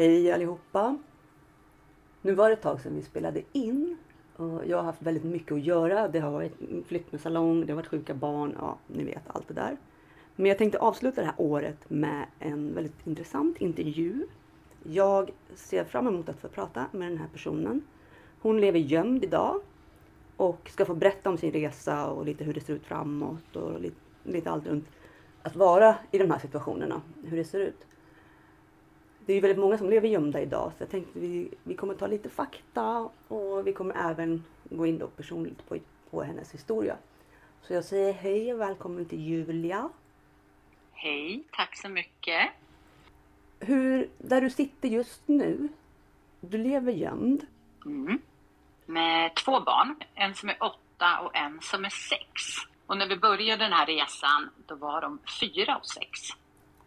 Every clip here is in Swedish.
Hej allihopa! Nu var det ett tag sedan vi spelade in. Jag har haft väldigt mycket att göra. Det har varit flytt med salong, det har varit sjuka barn, ja ni vet allt det där. Men jag tänkte avsluta det här året med en väldigt intressant intervju. Jag ser fram emot att få prata med den här personen. Hon lever gömd idag och ska få berätta om sin resa och lite hur det ser ut framåt och lite, lite allt runt att vara i de här situationerna, hur det ser ut det är väldigt många som lever gömda idag så jag tänkte vi, vi kommer ta lite fakta och vi kommer även gå in då personligt på, på hennes historia. Så jag säger hej och välkommen till Julia. Hej, tack så mycket. Hur, där du sitter just nu, du lever gömd. Mm. Med två barn, en som är åtta och en som är sex. Och när vi började den här resan, då var de fyra och sex.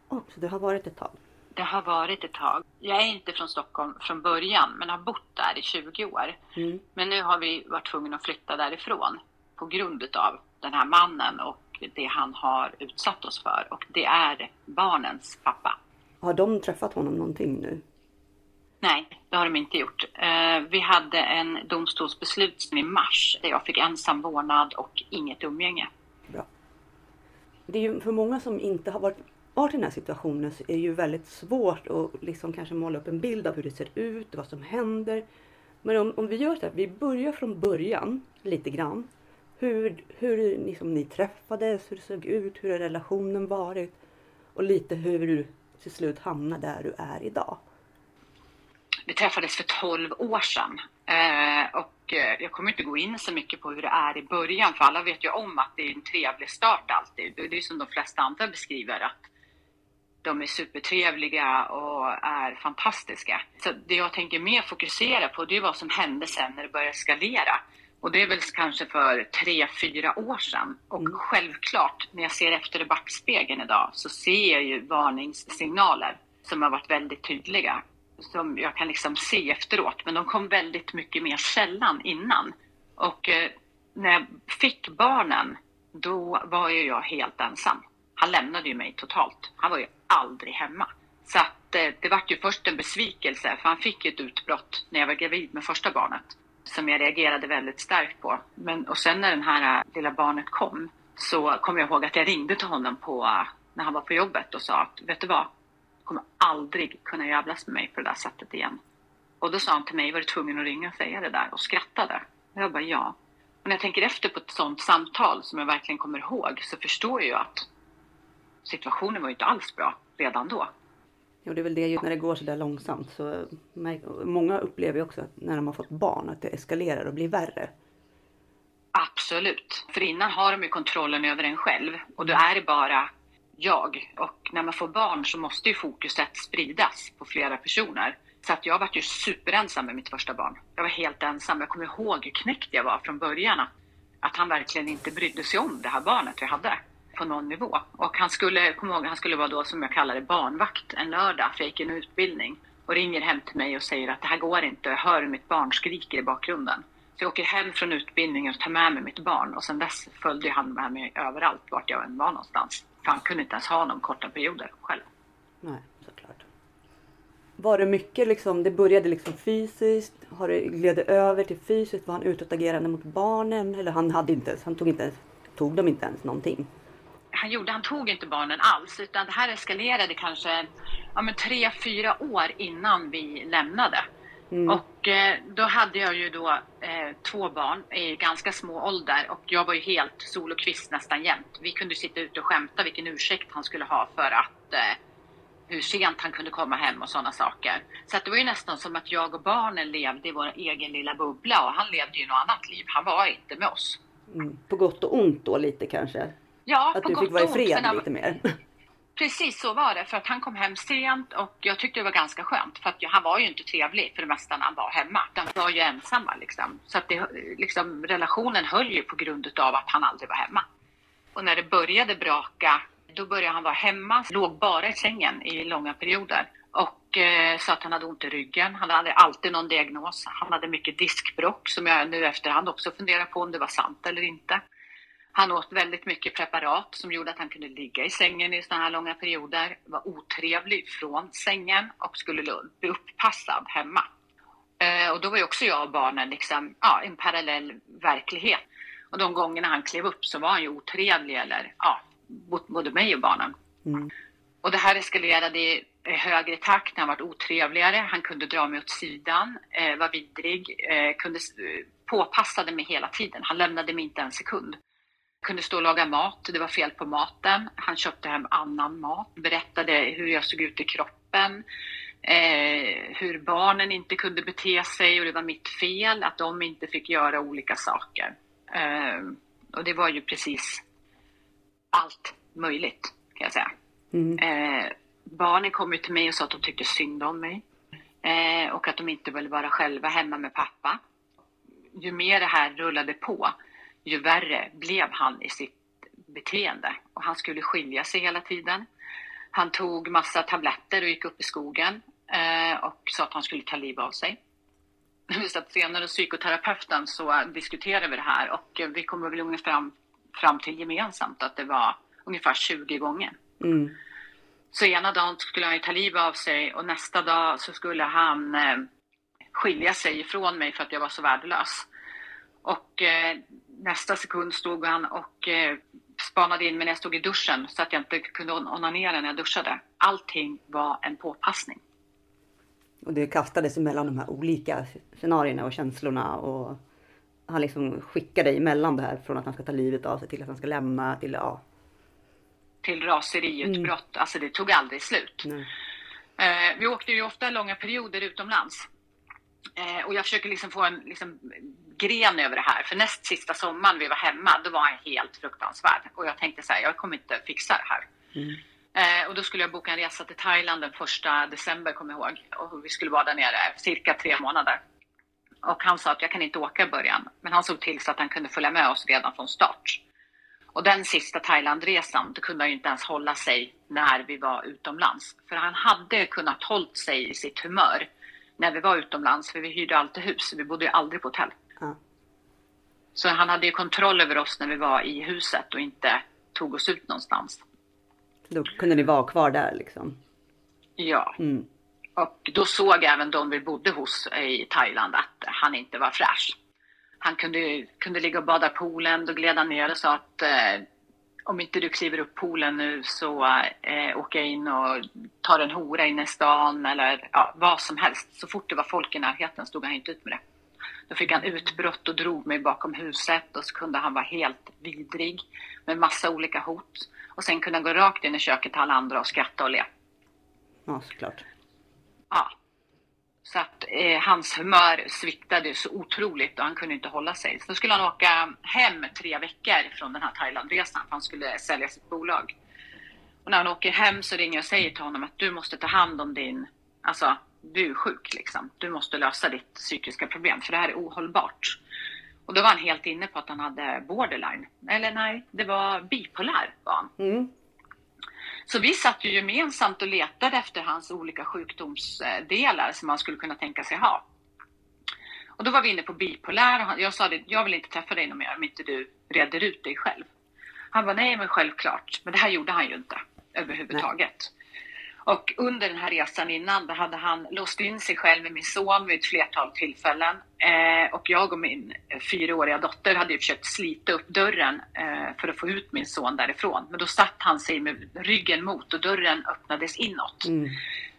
Oh, så det har varit ett tag? Det har varit ett tag. Jag är inte från Stockholm från början, men har bott där i 20 år. Mm. Men nu har vi varit tvungna att flytta därifrån på grund av den här mannen och det han har utsatt oss för. Och det är barnens pappa. Har de träffat honom någonting nu? Nej, det har de inte gjort. Eh, vi hade en domstolsbeslut i mars där jag fick ensam vårdnad och inget umgänge. Bra. Det är ju för många som inte har varit varit i den här situationen så är det ju väldigt svårt att liksom kanske måla upp en bild av hur det ser ut, och vad som händer. Men om, om vi gör så här, vi börjar från början lite grann. Hur, hur liksom ni träffades, hur det såg ut, hur har relationen varit och lite hur du till slut hamnade där du är idag. Vi träffades för 12 år sedan eh, och eh, jag kommer inte gå in så mycket på hur det är i början för alla vet ju om att det är en trevlig start alltid. Det är som de flesta andra beskriver att de är supertrevliga och är fantastiska. Så det jag tänker mer fokusera på det är vad som hände sen när det började eskalera. Och det är väl kanske för tre, fyra år sedan. Och mm. självklart, när jag ser efter i backspegeln idag så ser jag ju varningssignaler som har varit väldigt tydliga. Som jag kan liksom se efteråt. Men de kom väldigt mycket mer sällan innan. Och eh, när jag fick barnen, då var ju jag helt ensam. Han lämnade ju mig totalt. Han var ju aldrig hemma. Så att eh, det vart ju först en besvikelse, för han fick ett utbrott när jag var gravid med första barnet som jag reagerade väldigt starkt på. Men, och sen när det här eh, lilla barnet kom så kom jag ihåg att jag ringde till honom på, eh, när han var på jobbet och sa att vet du vad, du kommer aldrig kunna jävlas med mig på det där sättet igen. Och då sa han till mig, var du tvungen att ringa och säga det där? Och skrattade. Och jag bara ja. Och när jag tänker efter på ett sånt samtal som jag verkligen kommer ihåg så förstår jag ju att situationen var ju inte alls bra redan då. Jo, det är väl det när det går så där långsamt. Så många upplever ju också att när de har fått barn att det eskalerar och blir värre. Absolut. För innan har de ju kontrollen över en själv och då är det bara jag. Och när man får barn så måste ju fokuset spridas på flera personer. Så att jag var ju superensam med mitt första barn. Jag var helt ensam. Jag kommer ihåg hur knäckt jag var från början. Att han verkligen inte brydde sig om det här barnet vi hade på någon nivå. Och han skulle, kom ihåg, han skulle vara då som jag kallar det barnvakt en lördag för jag gick en utbildning och ringer hem till mig och säger att det här går inte, jag hör hur mitt barn skriker i bakgrunden. Så jag åker hem från utbildningen och tar med mig mitt barn och sen dess följde han med mig överallt vart jag än var någonstans. För han kunde inte ens ha någon korta perioder själv. Nej, såklart. Var det mycket liksom, det började liksom fysiskt, har det gled över till fysiskt? Var han utåtagerande mot barnen? Eller han hade inte ens, han tog inte ens, tog de inte ens någonting? Han gjorde, han tog inte barnen alls utan det här eskalerade kanske ja, men tre, fyra år innan vi lämnade. Mm. Och eh, då hade jag ju då eh, två barn i ganska små ålder och jag var ju helt solokvist nästan jämt. Vi kunde sitta ute och skämta vilken ursäkt han skulle ha för att eh, hur sent han kunde komma hem och sådana saker. Så att det var ju nästan som att jag och barnen levde i vår egen lilla bubbla och han levde ju något annat liv. Han var inte med oss. Mm. På gott och ont då lite kanske? Ja, att du fick vara i fred lite mer. Precis så var det, för att han kom hem sent och jag tyckte det var ganska skönt för att han var ju inte trevlig för det mesta när han var hemma. De var ju ensamma liksom. Så att det, liksom, relationen höll ju på grund av att han aldrig var hemma. Och när det började braka, då började han vara hemma, låg bara i sängen i långa perioder. Och eh, så att han hade ont i ryggen. Han hade alltid någon diagnos. Han hade mycket diskbrock som jag nu efterhand också funderar på om det var sant eller inte. Han åt väldigt mycket preparat som gjorde att han kunde ligga i sängen i sådana här långa perioder, var otrevlig från sängen och skulle bli upppassad hemma. Eh, och då var ju också jag och barnen liksom, ja, en parallell verklighet. Och de gångerna han klev upp så var han ju otrevlig eller ja, mot både mig och barnen. Mm. Och det här eskalerade i högre takt, han var otrevligare, han kunde dra mig åt sidan, eh, var vidrig, eh, kunde, påpassade mig hela tiden. Han lämnade mig inte en sekund. Kunde stå och laga mat, det var fel på maten. Han köpte hem annan mat, berättade hur jag såg ut i kroppen, eh, hur barnen inte kunde bete sig och det var mitt fel att de inte fick göra olika saker. Eh, och det var ju precis allt möjligt kan jag säga. Mm. Eh, barnen kom ju till mig och sa att de tyckte synd om mig eh, och att de inte ville vara själva hemma med pappa. Ju mer det här rullade på, ju värre blev han i sitt beteende och han skulle skilja sig hela tiden. Han tog massa tabletter och gick upp i skogen eh, och sa att han skulle ta livet av sig. Så att senare psykoterapeuten så diskuterade vi det här och vi kom väl ungefär fram, fram till gemensamt att det var ungefär 20 gånger. Mm. Så ena dagen skulle han ta livet av sig och nästa dag så skulle han eh, skilja sig ifrån mig för att jag var så värdelös. Och eh, nästa sekund stod han och eh, spanade in mig när jag stod i duschen så att jag inte kunde onanera när jag duschade. Allting var en påpassning. Och det kastades mellan de här olika scenarierna och känslorna och han liksom skickade dig emellan det här från att han ska ta livet av sig till att han ska lämna till ja. Till raseriutbrott. Mm. Alltså det tog aldrig slut. Eh, vi åkte ju ofta långa perioder utomlands. Eh, och jag försöker liksom få en liksom, gren över det här. För näst sista sommaren vi var hemma, då var han helt fruktansvärd. Och jag tänkte så här, jag kommer inte fixa det här. Mm. Eh, och då skulle jag boka en resa till Thailand den första december, kommer jag ihåg. Och vi skulle vara där nere cirka tre månader. Och han sa att jag kan inte åka i början. Men han såg till så att han kunde följa med oss redan från start. Och den sista Thailandresan, då kunde han ju inte ens hålla sig när vi var utomlands. För han hade kunnat hålla sig i sitt humör när vi var utomlands, för vi hyrde alltid hus. Vi bodde ju aldrig på hotell. Så han hade ju kontroll över oss när vi var i huset och inte tog oss ut någonstans. Då kunde ni vara kvar där liksom? Ja. Mm. Och då såg även de vi bodde hos i Thailand att han inte var fräsch. Han kunde, kunde ligga och bada poolen, då gled han ner och sa att eh, om inte du kliver upp poolen nu så eh, åker jag in och tar en hora inne i stan eller ja, vad som helst. Så fort det var folk i närheten stod han inte ut med det. Då fick han utbrott och drog mig bakom huset och så kunde han vara helt vidrig med massa olika hot. Och sen kunde han gå rakt in i köket till alla andra och skratta och le. Ja, såklart. Ja. Så att eh, hans humör sviktade så otroligt och han kunde inte hålla sig. Så då skulle han åka hem tre veckor från den här Thailandresan för han skulle sälja sitt bolag. Och när han åker hem så ringer jag och säger till honom att du måste ta hand om din, alltså du är sjuk liksom. Du måste lösa ditt psykiska problem för det här är ohållbart. Och då var han helt inne på att han hade borderline. Eller nej, det var bipolär var han. Mm. Så vi satt ju gemensamt och letade efter hans olika sjukdomsdelar som man skulle kunna tänka sig ha. Och då var vi inne på bipolär och jag sa det, jag vill inte träffa dig någon mer om inte du reder ut dig själv. Han var nej men självklart. Men det här gjorde han ju inte överhuvudtaget. Nej. Och under den här resan innan hade han låst in sig själv med min son vid ett flertal tillfällen. Eh, och jag och min fyraåriga dotter hade försökt slita upp dörren eh, för att få ut min son därifrån. Men då satt han sig med ryggen mot och dörren öppnades inåt. Mm.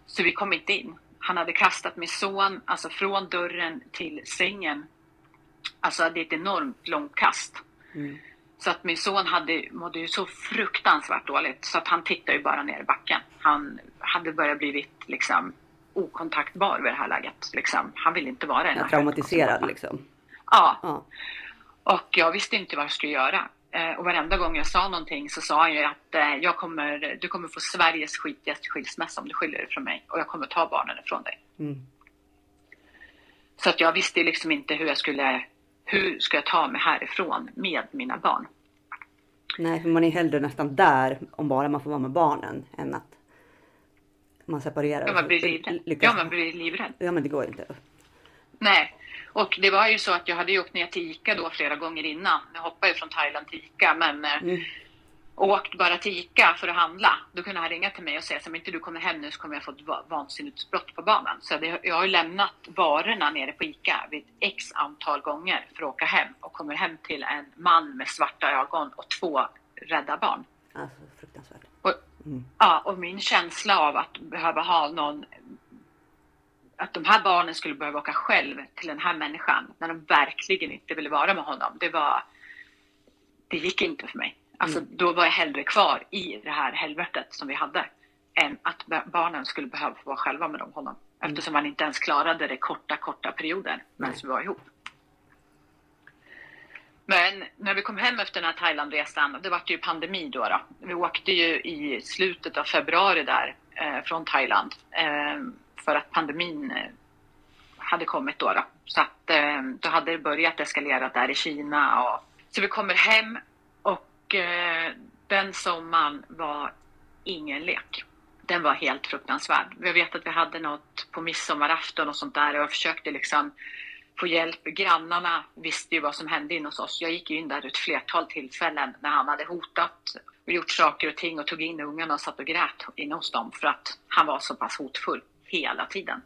Så vi kom inte in. Han hade kastat min son alltså från dörren till sängen. Alltså det är ett enormt långt kast. Mm. Så att min son hade, mådde ju så fruktansvärt dåligt så att han tittade ju bara ner i backen. Han hade börjat blivit liksom okontaktbar vid det här läget. Liksom. Han ville inte vara i den Traumatiserad liksom? Ja. ja. Och jag visste inte vad jag skulle göra. Eh, och varenda gång jag sa någonting så sa han ju att eh, jag kommer, du kommer få Sveriges skitigaste skilsmässa om du skiljer dig från mig och jag kommer ta barnen ifrån dig. Mm. Så att jag visste liksom inte hur jag skulle hur ska jag ta mig härifrån med mina barn? Nej, för man är hellre nästan där om bara man får vara med barnen än att man separerar. Ja, man blir livrädd. Ja, man blir livrädd. Ja, men det går inte. Nej, Och det var ju så att jag hade ju åkt ner till ICA då flera gånger innan. Jag hoppade ju från Thailand till ICA men eh, Mm. åkt bara till ICA för att handla. Då kunde han ringa till mig och säga att om inte du kommer hem nu så kommer jag få ett va- vansinnesutbrott på banan. Så det, jag har ju lämnat varorna nere på ICA vid x antal gånger för att åka hem och kommer hem till en man med svarta ögon och två rädda barn. Alltså fruktansvärt. Mm. ja, och min känsla av att behöva ha någon att de här barnen skulle behöva åka själv till den här människan när de verkligen inte ville vara med honom. Det var det gick inte för mig. Alltså då var jag hellre kvar i det här helvetet som vi hade än att ba- barnen skulle behöva få vara själva med dem, honom. Eftersom han inte ens klarade det korta, korta perioder medan vi var ihop. Men när vi kom hem efter den här Thailandresan, det var ju pandemi då, då. Vi åkte ju i slutet av februari där eh, från Thailand eh, för att pandemin eh, hade kommit då. då. Så att eh, då hade det börjat eskalera där i Kina. Och, så vi kommer hem och eh, den sommaren var ingen lek. Den var helt fruktansvärd. Jag vet att vi hade något på midsommarafton och sånt där och jag försökte liksom få hjälp. Grannarna visste ju vad som hände inne hos oss. Jag gick in där ett flertal tillfällen när han hade hotat och gjort saker och ting och tog in ungarna och satt och grät inne hos dem för att han var så pass hotfull hela tiden.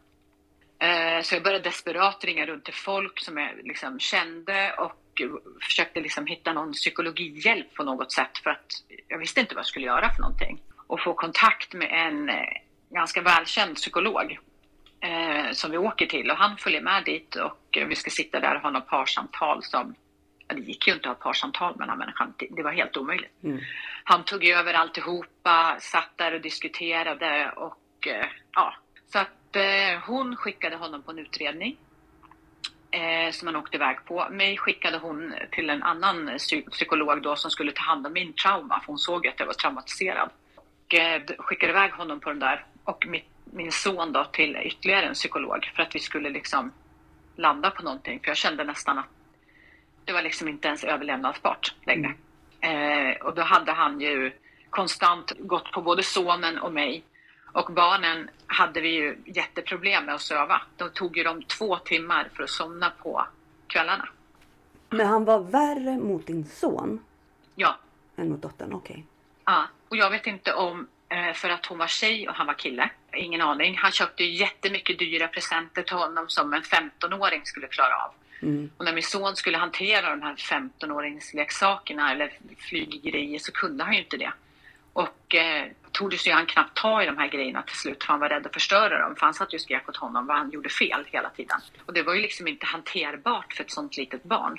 Eh, så jag började desperat ringa runt till folk som jag liksom kände och försökte liksom hitta någon psykologihjälp på något sätt för att jag visste inte vad jag skulle göra för någonting. Och få kontakt med en eh, ganska välkänd psykolog eh, som vi åker till och han följer med dit och vi ska sitta där och ha något parsamtal som det gick ju inte att ha parsamtal med den här människan. Det- var helt omöjligt. Mm. Han tog över alltihopa, satt där och diskuterade och eh, ja, så att eh, hon skickade honom på en utredning eh, som han åkte iväg på. Mig skickade hon till en annan psy- psykolog då som skulle ta hand om min trauma för hon såg att jag var traumatiserad. Och eh, skickade iväg honom på den där och mitt, min son då till ytterligare en psykolog för att vi skulle liksom landa på någonting. För jag kände nästan att det var liksom inte ens överlevnadsbart längre. Eh, och då hade han ju konstant gått på både sonen och mig. Och barnen hade vi ju jätteproblem med att söva. De tog ju dem två timmar för att somna på kvällarna. Men han var värre mot din son Ja, än mot dottern? Okej. Ja, och jag vet inte om eh, för att hon var tjej och han var kille. Ingen aning. Han köpte ju jättemycket dyra presenter till honom som en 15-åring skulle klara av. Mm. Och när min son skulle hantera de här 15-åringsleksakerna eller flyggrejer så kunde han ju inte det. Och eh, tordes ju han knappt ta i de här grejerna till slut för han var rädd att förstöra dem. För han satt ju och skrek åt honom vad han gjorde fel hela tiden. Och det var ju liksom inte hanterbart för ett sånt litet barn.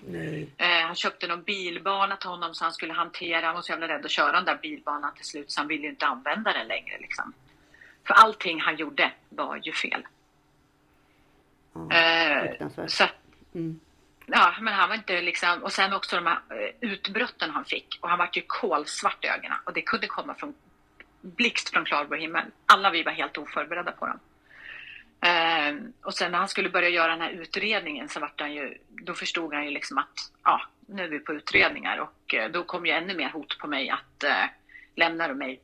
Eh, han köpte någon bilbana till honom så han skulle hantera. Han var så jävla rädd att köra den där bilbanan till slut så han ville ju inte använda den längre. Liksom. För allting han gjorde var ju fel. Ja, Eh, fruktansvärt. så Mm. ja, men han var inte liksom... Och sen också de här eh, utbrotten han fick. Och han var ju kolsvart i ögonen. Och det kunde komma från blixt från klarblå himmel. Alla vi var helt oförberedda på dem. Eh, och sen när han skulle börja göra den här utredningen så vart han ju, då förstod han ju liksom att ja, nu är vi på utredningar och eh, då kom ju ännu mer hot på mig att eh, lämnar du mig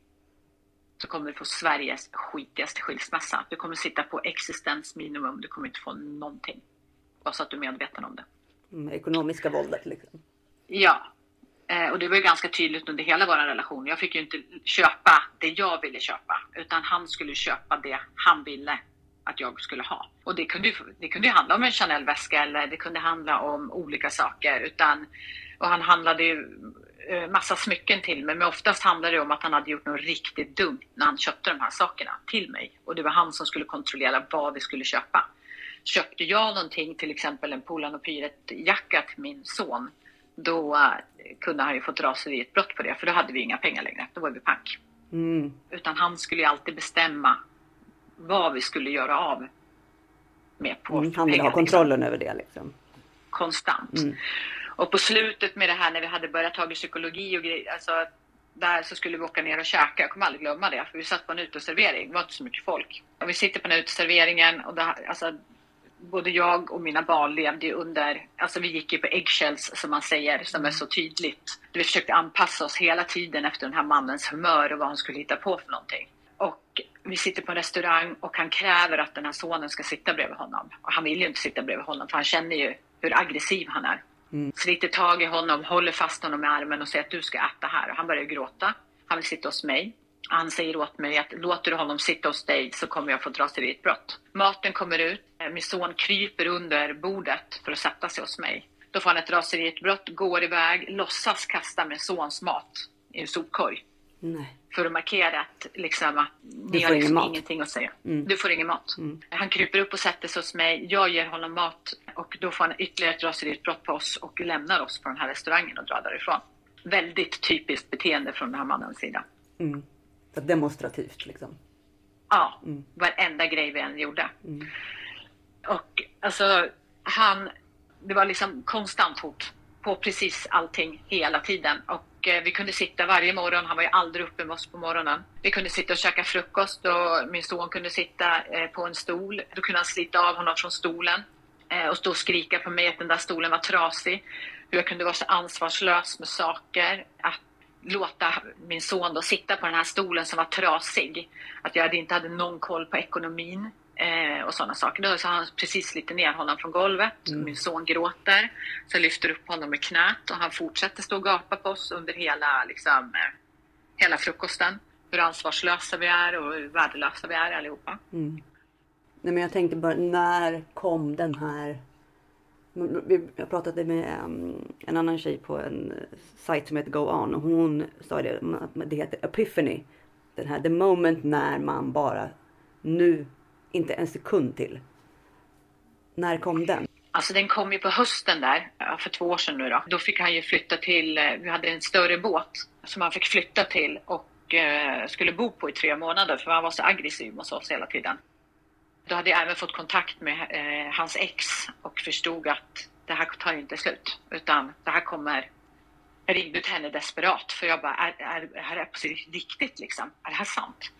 så kommer du få Sveriges skitigaste skilsmässa. Du kommer sitta på existensminimum, du kommer inte få någonting. Bara så att du är medveten om det. Mm, ekonomiska våldet liksom. Ja, eh, och det var ju ganska tydligt under hela vår relation. Jag fick ju inte köpa det jag ville köpa, utan han skulle köpa det han ville att jag skulle ha. Och det kunde ju, det kunde ju handla om en Chanel-väska eller det kunde handla om olika saker. Utan, och han handlade ju massa smycken till mig, men oftast handlade det om att han hade gjort något riktigt dumt när han köpte de här sakerna till mig. Och det var han som skulle kontrollera vad vi skulle köpa. Köpte jag någonting, till exempel en Polan och Pyret-jacka till min son, då eh, kunde han ju fått raseriutbrott på det, för då hade vi inga pengar längre. Då var vi pank. Mm. Utan han skulle ju alltid bestämma vad vi skulle göra av med på Mm, han vill ha liksom. kontrollen över det liksom. Konstant. Mm. Och på slutet med det här när vi hade börjat ta psykologi och grejer, alltså där så skulle vi åka ner och käka. Jag kommer aldrig glömma det, för vi satt på en uteservering. Det var inte så mycket folk. Och vi sitter på den här uteserveringen och där, alltså, både jag och mina barn levde ju under, alltså vi gick ju på eggshells som man säger, som är så tydligt. Vi försökte anpassa oss hela tiden efter den här mannens humör och vad han skulle hitta på för någonting. Och vi sitter på en restaurang och han kräver att den här sonen ska sitta bredvid honom. Och han vill ju inte sitta bredvid honom för han känner ju hur aggressiv han är. Mm. Sliter tag i honom, håller fast honom i armen och säger att du ska äta här. Och han börjar gråta. Han vill sitta hos mig. Han säger åt mig att låter du honom sitta hos dig så kommer jag få dras till ett brott. Maten kommer ut. Min son kryper under bordet för att sätta sig hos mig. Då får han ett raseriutbrott, går iväg, låtsas kasta min sons mat i en sopkorg. Nej. För att markera att, liksom, att ni har liksom ingenting att säga. Mm. Du får ingen mat. Mm. Han kryper upp och sätter sig hos mig. Jag ger honom mat och då får han ytterligare ett raseriutbrott på oss och lämnar oss på den här restaurangen och drar därifrån. Väldigt typiskt beteende från den här mannens sida. Mm. Demonstrativt liksom. Ja, mm. varenda grej vi än gjorde. Mm. Och alltså, han, det var liksom konstant hot på precis allting hela tiden. Och Eh, vi kunde sitta varje morgon, han var ju aldrig uppe med oss på morgonen. Vi kunde sitta och käka frukost och min son kunde sitta eh, på en stol. Då kunde han slita av honom från stolen eh, och stå och skrika på mig att den där stolen var trasig. Hur jag kunde vara så ansvarslös med saker. Att låta min son då sitta på den här stolen som var trasig. Att jag inte hade någon koll på ekonomin och sådana saker. Då så har han precis slitit ner honom från golvet. Mm. Min son gråter. Så jag lyfter upp honom med knät och han fortsätter stå och gapa på oss under hela, liksom, eh, hela frukosten. Hur ansvarslösa vi är och hur värdelösa vi är allihopa. Mm. Nej, men jag tänkte bara, när kom den här jag pratade med um, en annan tjej på en sajt som heter Go On och hon sa det, att det heter Epiphany. Den här the moment när man bara nu, inte en sekund till. När kom den? Alltså den kom ju på hösten där, för två år sedan nu då. Då fick han ju flytta till, eh, vi hade en större båt som han fick flytta till och eh, skulle bo på i tre månader för han var så aggressiv mot oss hela tiden. Då hade jag även fått kontakt med eh, hans ex och förstod att det här tar ju inte slut utan det här kommer jag ringde till henne desperat för jag bara, är, är, är det här på riktigt liksom? Är det här sant?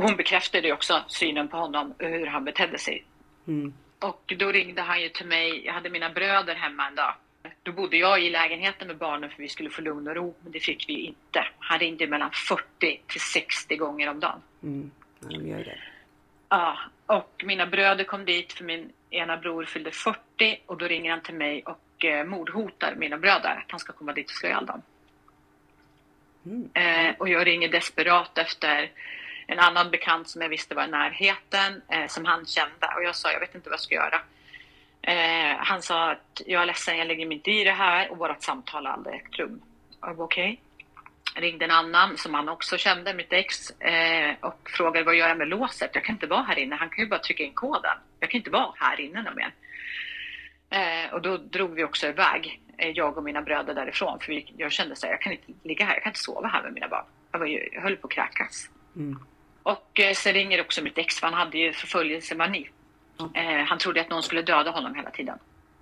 Och hon bekräftade också synen på honom, hur han betedde sig. Mm. Och då ringde han ju till mig, jag hade mina bröder hemma en dag. Då bodde jag i lägenheten med barnen för vi skulle få lugn och ro, men det fick vi inte. Han ringde mellan 40 till 60 gånger om dagen. Mm. Ja, de gör det. Ja, och mina bröder kom dit för min ena bror fyllde 40 och då ringer han till mig och eh, mordhotar mina bröder att han ska komma dit och slå ihjäl dem. Mm. Eh, och jag ringer desperat efter en annan bekant som jag visste var i närheten eh, som han kände och jag sa jag vet inte vad jag ska göra. Eh, han sa att jag är ledsen, jag lägger mig inte i det här och vårt samtal har aldrig ägt rum. Jag var okej. Okay ringde en annan som han också kände, mitt ex, eh, och frågade vad gör jag med låset? Jag kan inte vara här inne. Han kan ju bara trycka in koden. Jag kan inte vara här inne någon mer. Eh, och då drog vi också iväg, eh, jag och mina bröder därifrån. För vi, jag kände så här, jag kan inte ligga här, jag kan inte sova här med mina barn. Jag, var ju, jag höll på att kräkas. Mm. Och eh, sen ringer också mitt ex, för han hade ju förföljelsemani. Mm. han trodde att någon skulle döda honom hela tiden.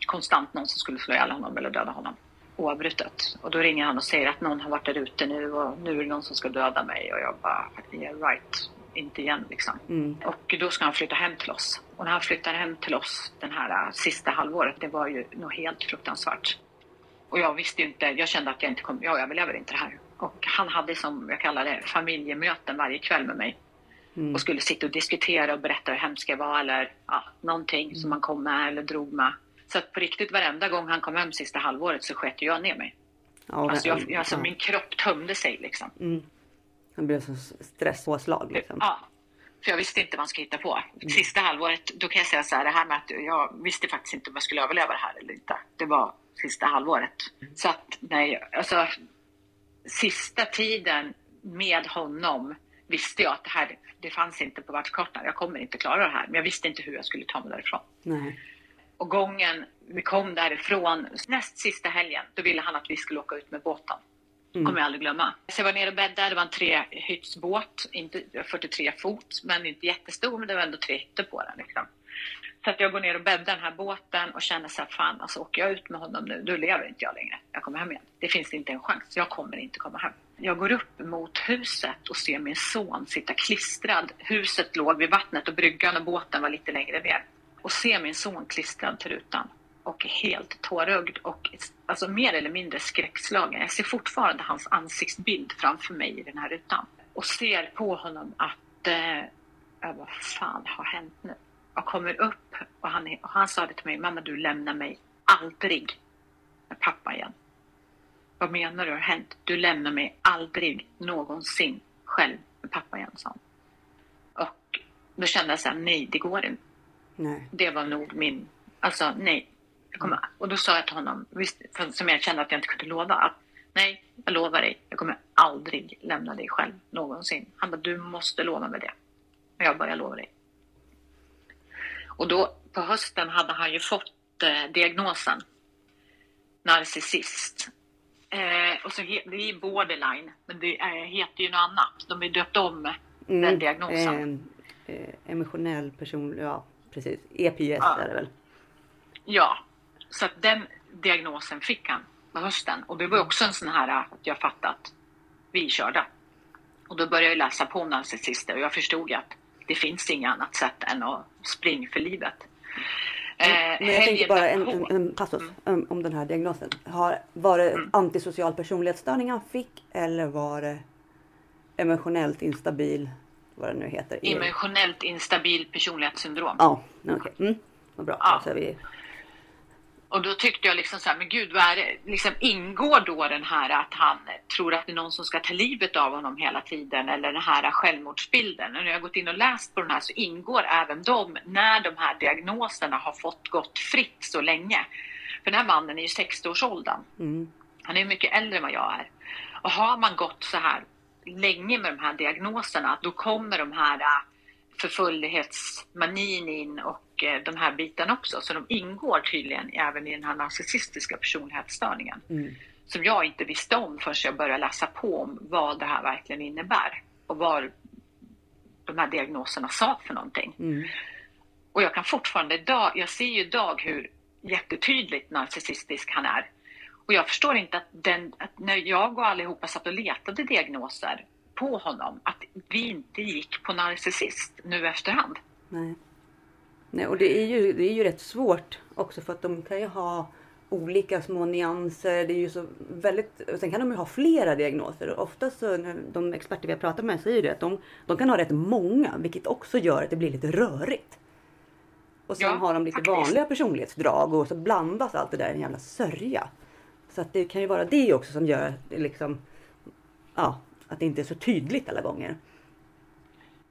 Konstant någon som skulle slå ihjäl honom eller döda honom oavbrutet. Och då ringer han och säger att någon har varit där ute nu och nu är det någon som ska döda mig. Och jag bara, yeah right, inte igen liksom. Mm. Och då ska han flytta hem till oss. Och när han flyttar hem till oss den här uh, sista halvåret, det var ju något helt fruktansvärt. Och jag visste ju inte, jag kände att jag inte kom, jag överlever inte det här. Och han hade som jag kallar det familjemöten varje kväll med mig. Mm. Och skulle sitta och diskutera och berätta hur hemskt jag var eller ja, någonting mm. som han kom med eller drog med. Så att på riktigt varenda gång han kom hem sista halvåret så sket jag ner mig. Ja, alltså, jag, alltså ja. min kropp tömde sig liksom. Mm. Han blev så stresspåslag liksom. Ja. För jag visste inte vad man ska hitta på. Mm. Sista halvåret, då kan jag säga så här, det här med att jag visste faktiskt inte om jag skulle överleva det här eller inte. Det var sista halvåret. Mm. Så att nej, alltså sista tiden med honom visste jag att det här, det fanns inte på världskartan. Jag kommer inte klara det här. Men jag visste inte hur jag skulle ta mig därifrån. Nej. Och gången vi kom därifrån, näst sista helgen, då ville han att vi skulle åka ut med båten. Mm. kommer jag aldrig glömma. Så jag var nere och bäddade, det var en trehyttsbåt, inte 43 fot, men inte jättestor, men det var ändå tre hytter på den. Liksom. Så att jag går ner och bäddar den här båten och känner så här, fan alltså åker jag ut med honom nu, då lever inte jag längre. Jag kommer hem igen. Det finns inte en chans. Jag kommer inte komma hem. Jag går upp mot huset och ser min son sitta klistrad. Huset låg vid vattnet och bryggan och båten var lite längre ner och ser min son klistrad till rutan och helt tårögd och alltså mer eller mindre skräckslagen. Jag ser fortfarande hans ansiktsbild framför mig i den här rutan och ser på honom att eh, jag bara, vad fan har hänt nu? Jag kommer upp och han, och han sa det till mig, mamma du lämnar mig aldrig med pappa igen. Vad menar du har hänt? Du lämnar mig aldrig någonsin själv med pappa han. Och då kände jag så här, nej det går inte. Nej. Det var nog min, alltså nej. Jag kommer, och då sa jag till honom, visst, för, som jag kände att jag inte kunde lova, att nej, jag lovar dig, jag kommer aldrig lämna dig själv någonsin. Han bara, du måste lova mig det. Och jag bara, jag lovar dig. Och då på hösten hade han ju fått eh, diagnosen narcissist. Eh, och så he, det är borderline, men det är, heter ju något annat. De är döpt om den diagnosen. Eh, eh, emotionell person, ja precis. EPS Ja. är det väl. Ja, så att den diagnosen fick han på hösten. Och det var också en sån här att jag fattade att vi är körda. Och då började jag läsa på om narcissister och jag förstod att det finns inget annat sätt än att springa för livet. Eh, Men jag tänkte bara en, en, en passus om, om den här diagnosen. Har, var det Mm. antisocial personlighetsstörning han fick eller var det emotionellt instabil, vad det nu heter? Emotionellt instabil personlighetssyndrom. Ja, okej. Mm. Vad bra. Ja. Så vi... Och då tyckte jag liksom så här, men gud, vad är det? Liksom ingår då den här att han tror att det är någon som ska ta livet av honom hela tiden eller den här självmordsbilden. Och när jag har gått in och läst på den här så ingår även de när de här diagnoserna har fått gått fritt så länge. För den här mannen är ju 60-årsåldern. Mm. Han är mycket äldre än vad jag är. Och har man gått så här länge med de här diagnoserna, då kommer de här förfullhetsmanin in och eh, de här bitarna också. Så de ingår tydligen även i den här narcissistiska personlighetsstörningen. Mm. Som jag inte visste om förrän jag började läsa på om vad det här verkligen innebär. Och vad de här diagnoserna sa för någonting. Mm. Och jag kan fortfarande idag, jag ser ju idag hur jättetydligt narcissistisk han är. Och jag förstår inte att, den, att när jag och allihopa satt och letade diagnoser på honom, att vi inte gick på narcissist nu efterhand. Nej. Nej, och det är, ju, det är ju rätt svårt också för att de kan ju ha olika små nyanser. Det är ju så väldigt, och sen kan de ju ha flera diagnoser. Och oftast så, de experter vi har pratat med säger det att de, de kan ha rätt många, vilket också gör att det blir lite rörigt. Och sen Ja, har de lite faktiskt. vanliga personlighetsdrag och så blandas allt det där i en jävla sörja. Så att det kan ju vara det också som gör liksom, ja, att det inte är så tydligt alla gånger.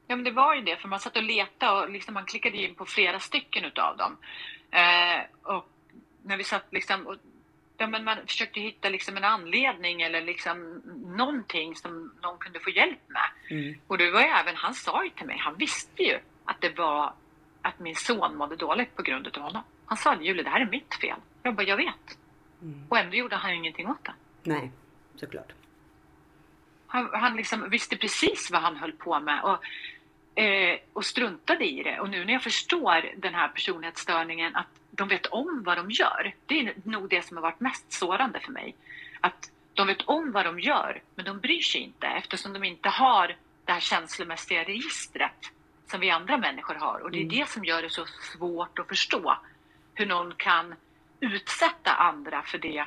Ja, men det var ju det, för man satt och letade och liksom man klickade in på flera stycken utav dem. Eh, och när vi satt liksom och ja, men man försökte hitta liksom en anledning eller liksom någonting som någon kunde få hjälp med. Mm. Och det var ju även, han sa ju till mig, han visste ju att det var att min son mådde dåligt på grund av honom. Han sa Julie, det här är mitt fel. Jag bara, jag vet. Mm. Och ändå gjorde han ingenting åt det. Nej, såklart. Han, han liksom visste precis vad han höll på med och, eh, och struntade i det. Och nu när jag förstår den här personlighetsstörningen, att de vet om vad de gör. Det är nog det som har varit mest sårande för mig. Att de vet om vad de gör, men de bryr sig inte eftersom de inte har det här känslomässiga registret som vi andra människor har. Och det är Mm. det som gör det så svårt att förstå hur någon kan utsätta andra för det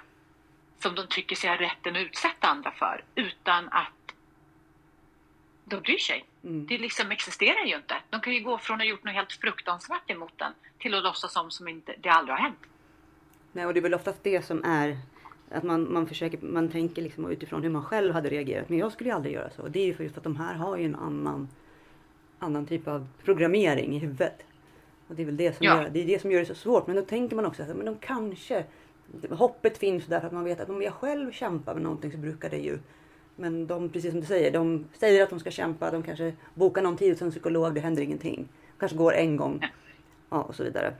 som de tycker sig ha rätten att utsätta andra för utan att de bryr sig. Mm. Det liksom existerar ju inte. De kan ju gå från att ha gjort något helt fruktansvärt emot den till att låtsas som som inte, det aldrig har hänt. Nej, och det är väl oftast det som är att man, man försöker, man tänker liksom utifrån hur man själv hade reagerat. Men jag skulle ju aldrig göra så. Och det är ju för just att de här har ju en annan, annan typ av programmering i huvudet. Och det är väl det som, Ja. gör, det är det som gör det så svårt. Men då tänker man också att men de kanske, hoppet finns där för att man vet att om jag själv kämpar med någonting så brukar det ju men de, precis som du säger, de säger att de ska kämpa, de kanske bokar någon tid hos en psykolog, det händer ingenting. Kanske går en gång. Ja. Och så vidare.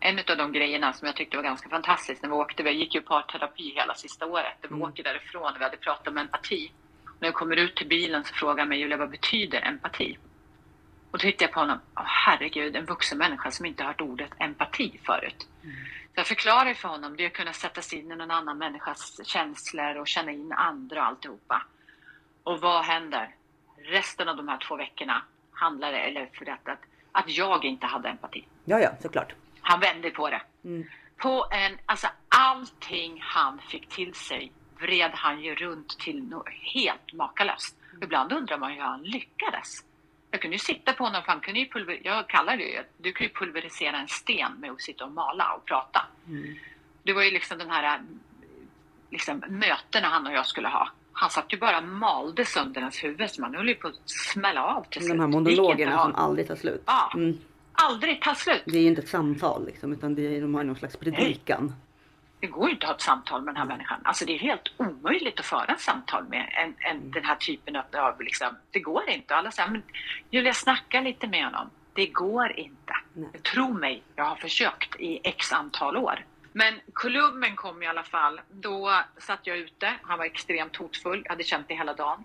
En av de grejerna som jag tyckte var ganska fantastiskt när vi åkte, vi gick ju parterapi hela sista året, vi Mm. åker därifrån och vi hade pratat om empati. När jag kommer ut till bilen så frågar mig Julia, vad betyder empati? Och då tittade jag på honom, Åh, herregud, en vuxen människa som inte har hört ordet empati förut. Så jag förklarar för honom, det att kunna sätta sig in i någon annan människas känslor och känna in andra och alltihopa. Och vad händer? Resten av de här två veckorna handlar det, eller för detta, att, att jag inte hade empati. Ja, ja, såklart. Han vände på det. Mm. På en, alltså allting han fick till sig vred han ju runt till något helt makalöst. Ibland undrar man hur han lyckades. Jag kunde ju sitta på honom, för han kunde ju pulver, jag kallar det ju, du kan ju pulverisera en sten med att sitta och mala och prata. Mm. Det var ju liksom den här liksom, mötena han och jag skulle ha. Han satt ju bara malde sönder ens huvud så man höll ju på att smälla av till De slut. här Det gick monologerna som aldrig tar slut. Ja. Mm. Aldrig tar slut. Det är ju inte ett samtal liksom, utan det är, de har någon slags predikan. Det går inte att ha ett samtal med den här människan. Alltså det är helt omöjligt att föra ett samtal med en, en, den här typen av... av Liksom, det går inte. Alla säger, men Julia snacka lite med honom. Det går inte. Nej. Tro mig, jag har försökt i x antal år. Men Kolumnen kom i alla fall. Då satt jag ute. Han var extremt hotfull. Jag hade känt det hela dagen.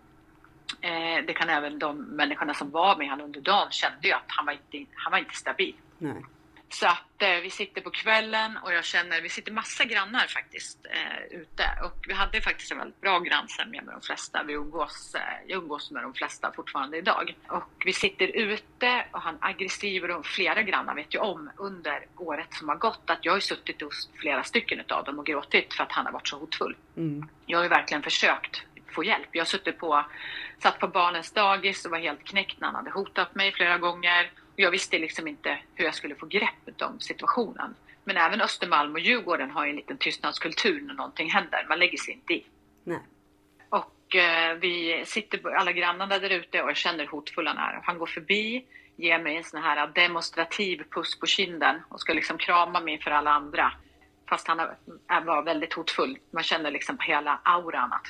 Eh, det kan även de människorna som var med honom under dagen kände ju att han var inte, han var inte stabil. Nej. Så att eh, vi sitter på kvällen och jag känner, vi sitter massa grannar faktiskt eh, ute och vi hade faktiskt en väldigt bra grannsämja med de flesta. Vi umgås, eh, jag umgås med de flesta fortfarande idag. Och vi sitter ute och han aggressiv och de, flera grannar vet ju om under året som har gått att jag har suttit hos flera stycken utav dem och gråtit för att han har varit så hotfull. Mm. Jag har ju verkligen försökt få hjälp. Jag suttit på, satt på barnens dagis och var helt knäckt när han hade hotat mig flera gånger. Jag visste liksom inte hur jag skulle få greppet om situationen. Men även Östermalm och Djurgården har ju en liten tystnadskultur när någonting händer. Man lägger sig inte i. Nej. Och eh, vi sitter alla grannarna där ute och jag känner hur hotfull han är. Han går förbi, ger mig en sån här demonstrativ puss på kinden och ska liksom krama mig för alla andra. Fast han var väldigt hotfull. Man känner liksom på hela auran att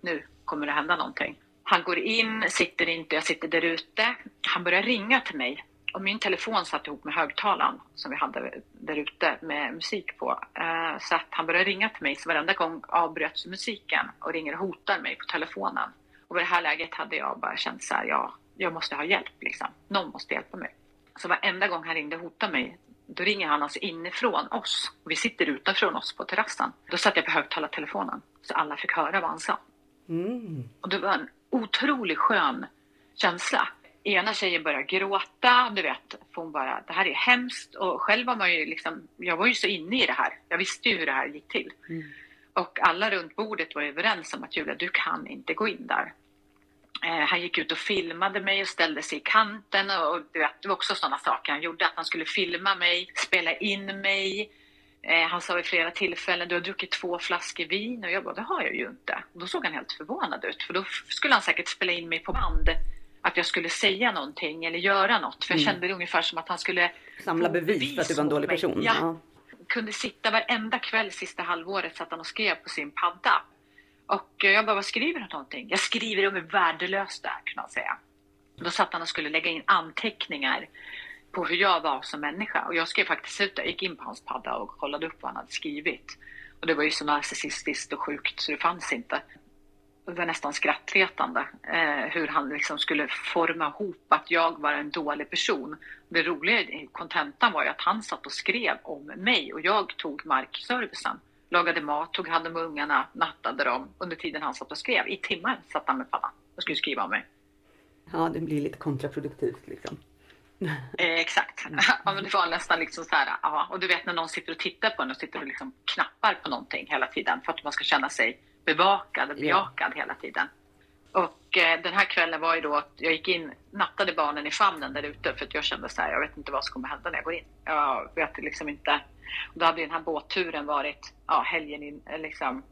nu kommer det hända någonting. Han går in, sitter inte, jag sitter där ute. Han börjar ringa till mig och min telefon satt ihop med högtalaren som vi hade där ute med musik på. Eh, Så att han börjar ringa till mig så varenda gång avbröts musiken och ringer och hotar mig på telefonen. Och i det här läget hade jag bara känt så här, ja, jag måste ha hjälp liksom. Någon måste hjälpa mig. Så varenda gång han ringde och hotade mig, då ringer han alltså inifrån oss. Och vi sitter utanför oss på terrassen. Då satt jag på högtalartelefonen så alla fick höra vad han sa. Mm. Och det var en otroligt skön känsla. Ena tjejen började gråta, du vet, för hon bara, det här är hemskt. Och själv var man ju liksom, jag var ju så inne i det här. Jag visste ju hur det här gick till. Mm. Och alla runt bordet var överens om att Julia, du kan inte gå in där. Eh, han gick ut och filmade mig och ställde sig i kanten och, och du vet, det var också sådana saker han gjorde. Att han skulle filma mig, spela in mig. Eh, han sa vid flera tillfällen, du har druckit två flaskor vin. Och jag bara, det har jag ju inte. Och då såg han helt förvånad ut. För då skulle han säkert spela in mig på band. Att jag skulle säga någonting eller göra något. För jag Mm. kände det ungefär som att han skulle Samla få bevis för att du var en dålig person. Ja kunde sitta varenda kväll sista halvåret satt han och skrev på sin padda. Och jag bara, vad skriver du någonting? Jag skriver om hur värdelöst det är, kan man säga. Då satt han och skulle lägga in anteckningar på hur jag var som människa. Och jag skrev faktiskt ut det. Jag gick in på hans padda och kollade upp vad han hade skrivit. Och det var ju så narcissistiskt och sjukt så det fanns inte. Det var nästan skrattretande eh, hur han liksom skulle forma ihop att jag var en dålig person. Det roliga i kontentan var ju att han satt och skrev om mig och jag tog markservicen. Lagade mat, tog hand om ungarna, nattade dem under tiden han satt och skrev. I timmar satt han med paddan och skulle skriva om mig. Ja, det blir lite kontraproduktivt liksom. Eh, exakt. ja, men det var nästan liksom så här, ja. Och du vet när någon sitter och tittar på en och sitter och liksom knappar på någonting hela tiden för att man ska känna sig bevakad och Ja. bejakad hela tiden. Och eh, den här kvällen var ju då att jag gick in, nattade barnen i famnen där ute för att jag kände så här, jag vet inte vad som kommer hända när jag går in. Jag vet liksom inte. Och då hade ju den här båtturen varit ja, helgen, in, eh, liksom,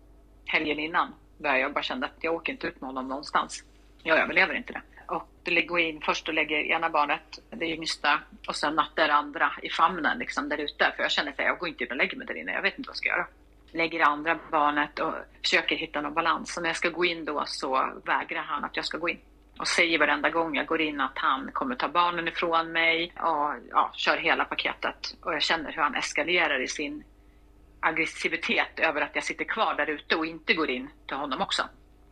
helgen innan. Där jag bara kände att jag åker inte ut med honom någonstans. Jag överlever inte det. Och det går in först och lägger ena barnet, det yngsta, och sen nattar andra i famnen liksom där ute. För jag känner att jag går inte in och lägger mig där inne, jag vet inte vad jag ska göra. Lägger det andra barnet och försöker hitta någon balans. Och när jag ska gå in då så vägrar han att jag ska gå in. Och säger varenda gång jag går in att han kommer ta barnen ifrån mig och ja, kör hela paketet. Och jag känner hur han eskalerar i sin aggressivitet över att jag sitter kvar där ute och inte går in till honom också.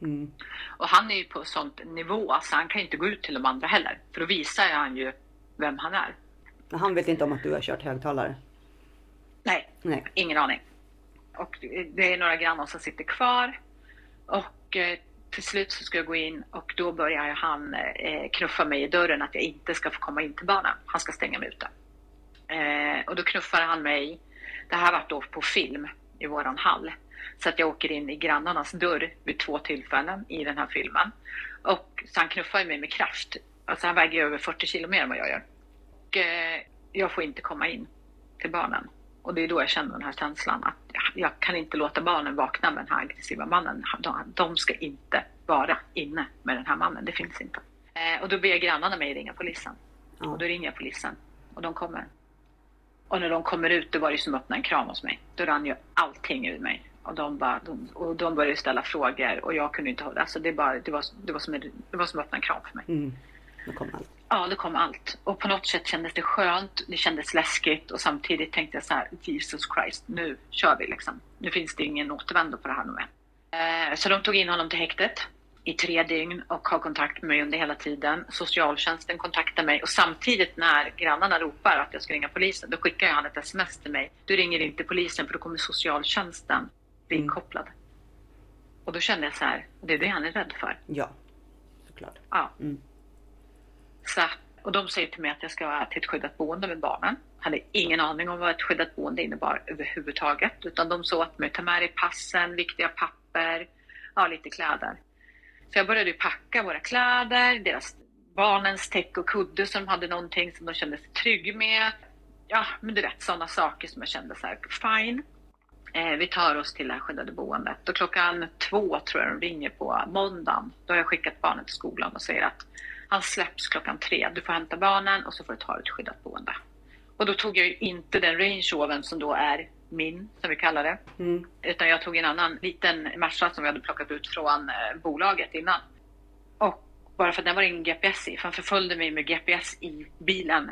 Mm. Och han är ju på sånt nivå så han kan inte gå ut till de andra heller. För då visar han ju vem han är. Han vet inte om att du har kört högtalare. Nej, Nej. ingen aning. Och det är några grannar som sitter kvar. Och eh, till slut så ska jag gå in och då börjar han eh, knuffa mig i dörren att jag inte ska få komma in till barnen. Han ska stänga mig ute. Eh, och då knuffar han mig. Det här var då på film i våran hall. Så att jag åker in i grannarnas dörr vid två tillfällen i den här filmen. Och så han knuffar mig med kraft. Alltså han väger över 40 kilo mer än vad jag gör. Och jag får inte komma in till barnen. Och det är då jag känner den här känslan att jag kan inte låta barnen vakna med den här aggressiva mannen. De ska inte vara inne med den här mannen. Det finns inte. Eh, och då ber grannarna mig ringa polisen. Ja. Och då ringer jag polisen. Och de kommer. Och när de kommer ut, då var det som att öppna en kram hos mig. Då rann ju allting ur mig. Och de, bara, de, och de började ställa frågor och jag kunde inte hålla alltså det. Bara, det, var, det, var som, det var som att öppna en kram för mig. Mm. Det kom allt. Ja, det kom allt. Och på något sätt kändes det skönt. Det kändes läskigt och samtidigt tänkte jag så här, Jesus Christ, nu kör vi liksom. Nu finns det ingen återvändo på det här nu. Eh, så de tog in honom till häktet i tre dygn och har kontakt med mig under hela tiden. Socialtjänsten kontaktar mig och samtidigt när grannarna ropar att jag ska ringa polisen, då skickar jag han ett sms till mig. Du ringer inte polisen för då kommer socialtjänsten bli mm. inkopplad. Och då kände jag så här, det är det han är rädd för. Ja, såklart. Ja. Mm. Så, och de säger till mig att jag ska vara till ett skyddat boende med barnen. Jag hade ingen aning om vad ett skyddat boende innebar överhuvudtaget. Utan de sa åt mig, ta med dig passen, viktiga papper, ja, lite kläder. Så jag började packa våra kläder, deras barnens täck och kudde som hade någonting som de kände sig trygg med. Ja, men du vet sådana saker som jag kände så här, fine. Eh, vi tar oss till det här skyddade boendet och klockan två tror jag de ringer på måndagen. Då har jag skickat barnen till skolan och säger att han släpps klockan tre. Du får hämta barnen och så får du ta ett skyddat boende. Och då tog jag ju inte den Range Rovern som då är min, som vi kallar det. Mm. Utan jag tog en annan liten Merca som vi hade plockat ut från eh, bolaget innan. Och bara för att den var ingen GPS i, för han förföljde mig med GPS i bilen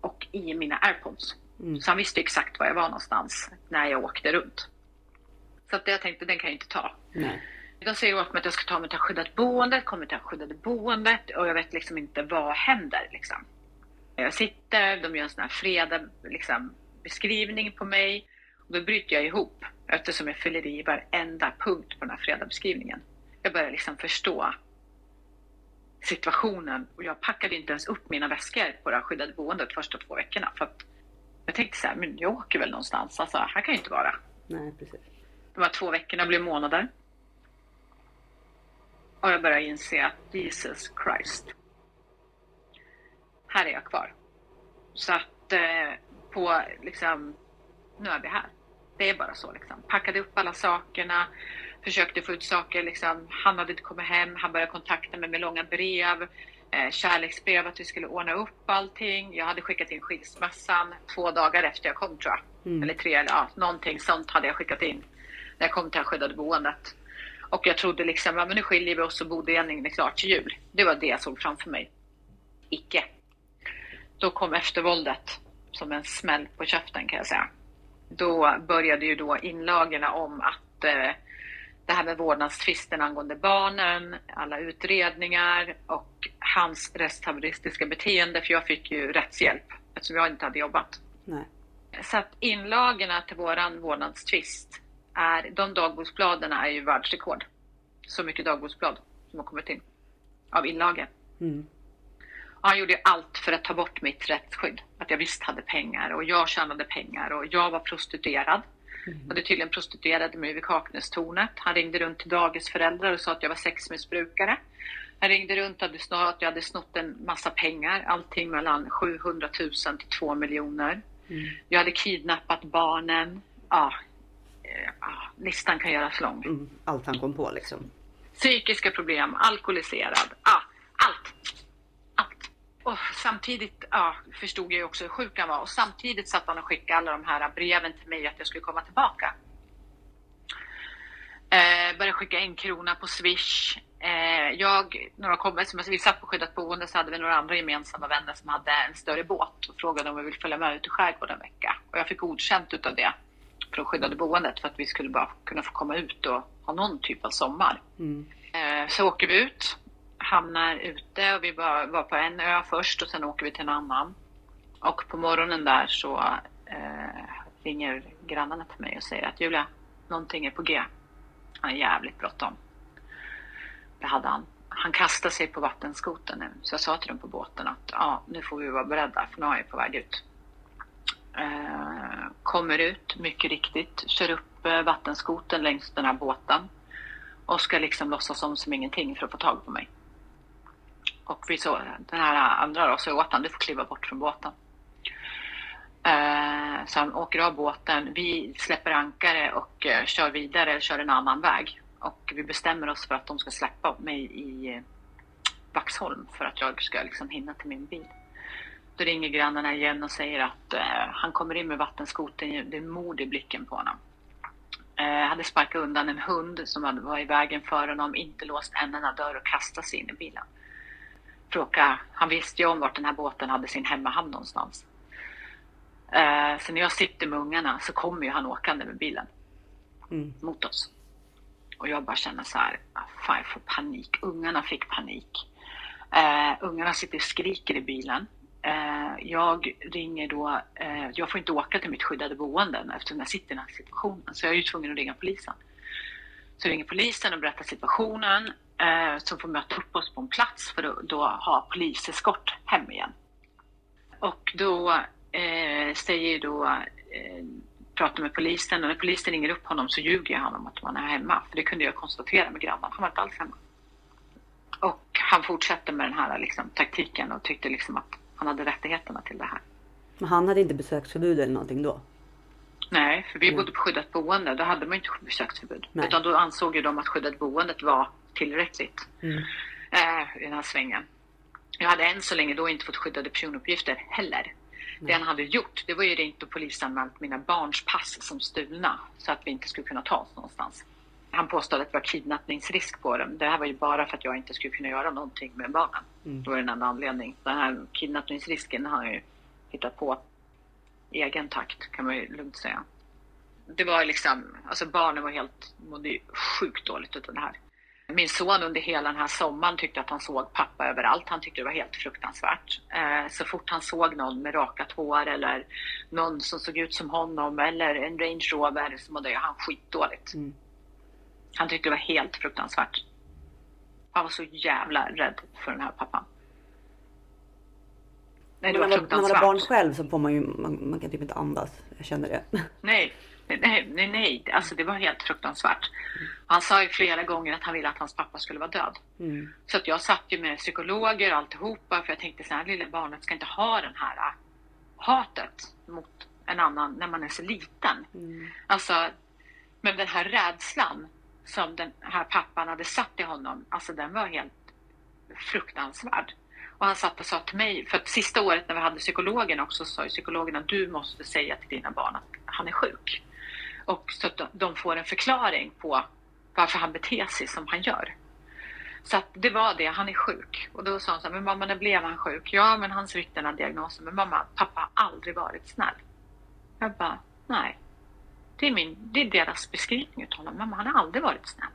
och i mina airpods. Mm. Så han visste exakt var jag var någonstans när jag åkte runt. Så att jag tänkte, den kan jag inte ta. Nej. De säger åt mig att jag ska ta mig till skyddat boende, kommer till skyddade boendet och jag vet liksom inte vad händer. Liksom. Jag sitter, de gör en sån här freda liksom, beskrivning på mig och då bryter jag ihop eftersom jag fyller i varenda punkt på den här fredabeskrivningen. Jag börjar liksom förstå situationen och jag packade inte ens upp mina väskor på det här skyddade boendet första två veckorna för att jag tänkte så här, men jag åker väl någonstans, alltså här kan jag inte vara. Nej, precis. De här två veckorna blev månader. Och jag börjar inse att Jesus Christ. Här är jag kvar. Så att eh, på liksom, nu är vi här. Det är bara så liksom. Packade upp alla sakerna, försökte få ut saker liksom. Han hade inte kommit hem, han började kontakta mig med långa brev, eh, kärleksbrev att vi skulle ordna upp allting. Jag hade skickat in skilsmässan två dagar efter jag kom tror jag. Mm. Eller tre, eller ja, någonting sånt hade jag skickat in när jag kom till det skyddade boendet. Och jag trodde liksom, ja men nu skiljer vi oss och bodelningen är klar till jul. Det var det jag såg framför mig. Icke. Då kom eftervåldet som en smäll på käften kan jag säga. Då började ju då inlagorna om att eh, det här med vårdnadstvisten angående barnen, alla utredningar och hans resthaveristiska beteende, för jag fick ju rättshjälp eftersom jag inte hade jobbat. Nej. Så att inlagorna till våran vårdnadstvist är, de dagboksbladen är ju världsrekord. Så mycket dagboksblad som har kommit in av inlagor. Mm. han gjorde allt för att ta bort mitt rättsskydd. Att jag visst hade pengar och jag tjänade pengar och jag var prostituerad. Mm. Jag hade tydligen prostituerad mig vid Kaknästornet. Han ringde runt till dagisföräldrar och sa att jag var sexmissbrukare. Han ringde runt och sa att jag hade snott en massa pengar. Allting mellan 700 000 till 2 miljoner. Mm. Jag hade kidnappat barnen. Ja, ah, listan kan göras lång. Mm, allt han kom på liksom. Psykiska problem, alkoholiserad, ah, allt. Allt. Och samtidigt ah, förstod jag också hur sjuk han var och samtidigt satt han och skickade alla de här breven till mig att jag skulle komma tillbaka. Eh, började skicka en krona på Swish. Eh, jag, några kompisar, vi satt på skyddat boende så hade vi några andra gemensamma vänner som hade en större båt och frågade om vi ville följa med ut i skärgården en vecka. Och jag fick godkänt utav det från skyddade boendet för att vi skulle bara kunna få komma ut och ha någon typ av sommar. Mm. Eh, så åker vi ut, hamnar ute och vi var på en ö först och sen åker vi till en annan. Och på morgonen där så eh, ringer grannarna till mig och säger att Julia, någonting är på G. Han är jävligt bråttom. Det hade han. Han kastade sig på vattenskoten nu. Så jag sa till dem på båten att ja, nu får vi vara beredda för nu är jag på väg ut. Kommer ut, mycket riktigt, kör upp eh, vattenskoten längs den här båten och ska liksom låtsas om som ingenting för att få tag på mig. Och vi så, den här andra då sa åt honom, du får kliva bort från båten. Eh, så han åker av båten, vi släpper ankare och eh, kör vidare, kör en annan väg. Och vi bestämmer oss för att de ska släppa mig i eh, Vaxholm för att jag ska liksom hinna till min bil. Då ringer grannarna igen och säger att eh, han kommer in med vattenskoten, det är mord i blicken på honom. Eh, hade sparkat undan en hund som var i vägen för honom, inte låst en enda dörr och kastat sig in i bilen. Fråga, han visste ju om vart den här båten hade sin hemmahamn någonstans. Eh, så när jag sitter med ungarna så kommer ju han åkande med bilen mm. mot oss. Och jag bara känner så här, ah, fan jag får panik. Ungarna fick panik. Uh, ungarna sitter och skriker i bilen. Eh, jag ringer då, eh, jag får inte åka till mitt skyddade boende eftersom jag sitter i den här situationen. Så jag är ju tvungen att ringa polisen. Så jag ringer polisen och berättar situationen. Eh, Som får möta upp oss på en plats för att då ha poliseskort hem igen. Och då säger då, då pratar med polisen och när polisen ringer upp honom så ljuger han om att man är hemma. För det kunde jag konstatera med grabbarna. Han var inte alls hemma. Och han fortsätter med den här liksom, taktiken och tyckte liksom att han hade rättigheterna till det här. Men han hade inte besöksförbud eller någonting då? Nej, för vi bodde på skyddat boende. Då hade man inte besöksförbud. Nej. Utan då ansåg ju de att skyddat boendet var tillräckligt mm. eh, i den här svängen. Jag hade än så länge då inte fått skyddade personuppgifter heller. Det han hade gjort, det var ju ringt och polisanmält mina barns pass som stulna så att vi inte skulle kunna ta oss någonstans. Han påstod att det var kidnappningsrisk på dem. Det här var ju bara för att jag inte skulle kunna göra någonting med barnen. Mm. Det var den enda anledningen. Den här kidnappningsrisken har han ju hittat på i egen takt kan man ju lugnt säga. Det var liksom, alltså barnen var helt, mådde ju sjukt dåligt utav det här. Min son under hela den här sommaren tyckte att han såg pappa överallt. Han tyckte det var helt fruktansvärt. Eh, så fort han såg någon med rakat hår eller någon som såg ut som honom eller en Range Rover så mådde han skitdåligt. Mm. Han tyckte det var helt fruktansvärt. Han var så jävla rädd för den här pappan. Nej, det var när man har barn själv så får man ju, man, man kan typ inte andas. Jag känner det. Nej, Nej, nej, nej. Alltså det var helt fruktansvärt. Han sa ju flera gånger att han ville att hans pappa skulle vara död. Mm. Så att jag satt ju med psykologer och alltihopa för jag tänkte så här, lilla barnet ska inte ha den här äh, hatet mot en annan när man är så liten. Mm. Alltså, men den här rädslan som den här pappan hade satt i honom, alltså den var helt fruktansvärd. Och han satt och sa till mig, för att sista året när vi hade psykologen också sa ju psykologen att du måste säga till dina barn att han är sjuk. Och så att de får en förklaring på varför han beter sig som han gör. Så att det var det, han är sjuk. Och då sa han så här, men mamma när blev han sjuk? Ja men han fick den här diagnosen. Men mamma, pappa har aldrig varit snäll. Jag bara, nej. Det är, min, det är deras beskrivning av honom. Mamma han har aldrig varit snäll.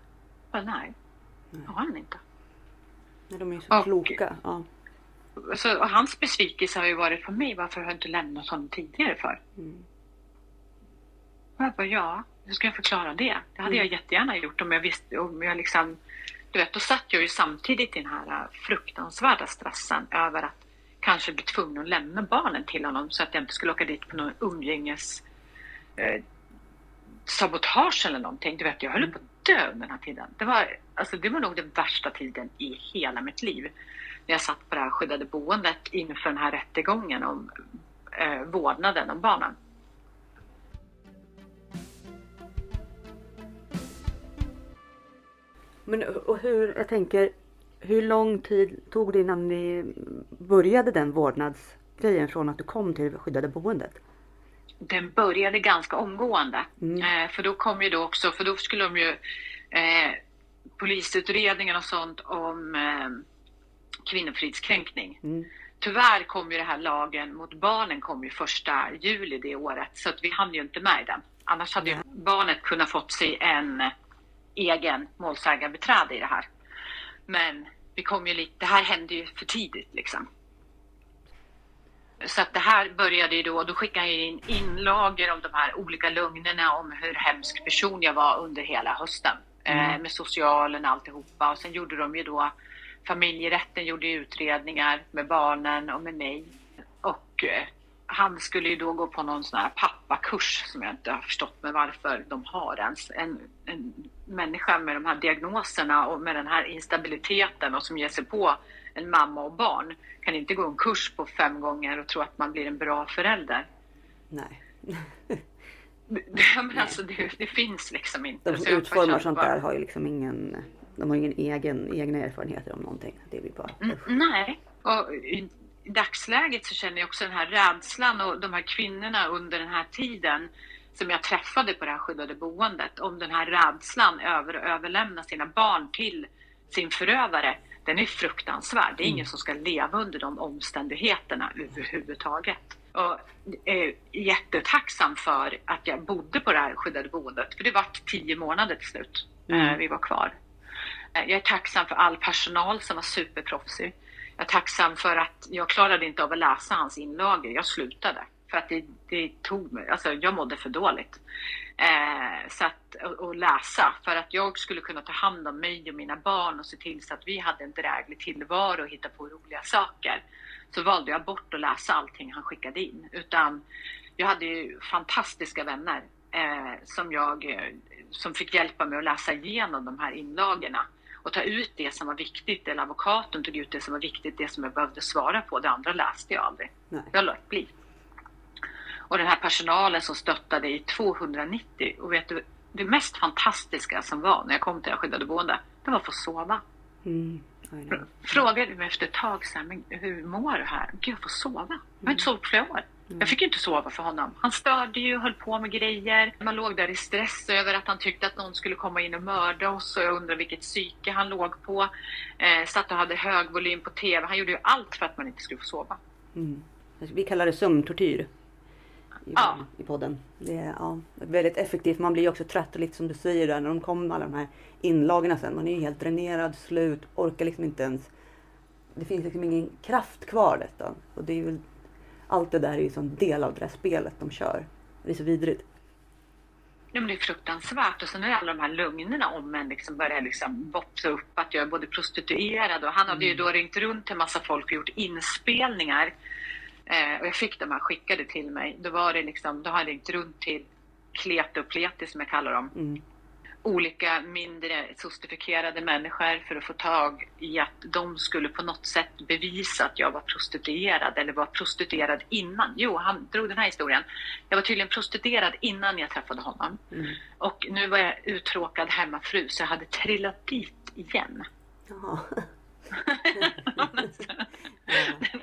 Bara, nej. Det har han inte. Nej, de är så och, kloka. Ja. Så, och hans besvikelse har ju varit på mig. Varför har jag inte lämnat honom tidigare för? Mm. Och jag bara, ja, hur ska jag förklara det? Det hade mm. jag jättegärna gjort om jag visste, om jag liksom, du vet, då satt jag ju samtidigt i den här äh, fruktansvärda stressen över att kanske bli tvungen att lämna barnen till honom så att jag inte skulle åka dit på någon umgänges eh, sabotage eller någonting. Du vet, jag höll på att dö den här tiden. Det var, alltså, det var nog den värsta tiden i hela mitt liv. När jag satt på det här skyddade boendet inför den här rättegången om eh, vårdnaden om barnen. Men och hur, jag tänker, hur lång tid tog det innan ni började den vårdnadsgrejen från att du kom till skyddade boendet? Den började ganska omgående. Mm. Eh, för då kom ju då också, för då skulle de ju eh, polisutredningen och sånt om eh, kvinnofridskränkning. Mm. Tyvärr kom ju det här lagen mot barnen kom ju första juli det året så att vi hann ju inte med den. Annars hade ju barnet kunnat fått sig en egen målsägarbiträde i det här. Men vi kom ju lite, det här hände ju för tidigt liksom. Så att det här började ju då, då skickade jag in inlagor om de här olika lögnerna om hur hemsk person jag var under hela hösten. Eh, mm. Eh, med socialen och alltihopa. Och sen gjorde de ju då, familjerätten gjorde utredningar med barnen och med mig. Och eh, han skulle ju då gå på någon sån här pappakurs som jag inte har förstått med varför de har ens. En, en människa med de här diagnoserna och med den här instabiliteten och som ger sig på en mamma och barn kan inte gå en kurs på fem gånger och tro att man blir en bra förälder. Nej. men alltså, det, det, finns liksom inte. De som utformar sånt där har ju liksom ingen, de har ingen egen, egna erfarenheter om någonting. Det blir bara, mm, nej, och i, i dagsläget så känner jag också den här rädslan och de här kvinnorna under den här tiden som jag träffade på det här skyddade boendet om den här rädslan över att överlämna sina barn till sin förövare. Den är fruktansvärd. Det är ingen mm. som ska leva under de omständigheterna överhuvudtaget. Och är jättetacksam för att jag bodde på det här skyddade boendet. För det var tio månader till slut mm. Eh, vi var kvar. Eh, jag är tacksam för all personal som var superproffsig. Jag är tacksam för att jag klarade inte av att läsa hans inlagor. Jag slutade. För att det, det tog mig, alltså jag mådde för dåligt. Eh, så att, och, och, läsa för att jag skulle kunna ta hand om mig och mina barn och se till så att vi hade en dräglig tillvaro och hitta på roliga saker. Så valde jag bort att läsa allting han skickade in. Utan jag hade ju fantastiska vänner eh, som, jag, eh, som fick hjälpa mig att läsa igenom de här inlagorna och ta ut det som var viktigt. Eller advokaten tog ut det som var viktigt, det som jag behövde svara på. Det andra läste jag aldrig. Nej. Jag lät bli. Och den här personalen som stöttade i 290. Och vet du, det mest fantastiska som var när jag kom till det skyddade boende, det var att få sova. Mm. Frågade mig efter ett tag så här, men hur mår du här? Gud, jag får sova. Jag har inte sovit på flera år. Mm. Jag fick inte sova för honom. Han störde ju, höll på med grejer. Man låg där i stress över att han tyckte att någon skulle komma in och mörda oss och jag undrar vilket psyke han låg på. Eh, satt och hade hög volym på TV. Han gjorde ju allt för att man inte skulle få sova. Mm. Vi kallar det sömntortyr i, ja. i podden. Det är ja, väldigt effektivt. Man blir ju också trött och lite som du säger där när de kommer med alla de här inlagorna sen. Man är ju helt dränerad, slut, orkar liksom inte ens. Det finns liksom ingen kraft kvar detta. Och det är väl, allt det där är ju som del av det där spelet de kör. Det är så vidrigt. Ja, men det är fruktansvärt. Och sen är det alla de här lögnerna om en liksom börjar liksom boppsa upp att jag är både prostituerad och han hade mm. ju då ringt runt till massa folk och gjort inspelningar Eh, och jag fick de här skickade till mig. Då var det liksom, då hade jag ringt runt till klete och pleti som jag kallar dem. Mm. Olika mindre sostifikerade människor för att få tag i att de skulle på något sätt bevisa att jag var prostituerad eller var prostituerad innan. Jo, han drog den här historien. Jag var tydligen prostituerad innan jag träffade honom. Mm. Och nu var jag uttråkad hemmafru så jag hade trillat dit igen. Jaha. Den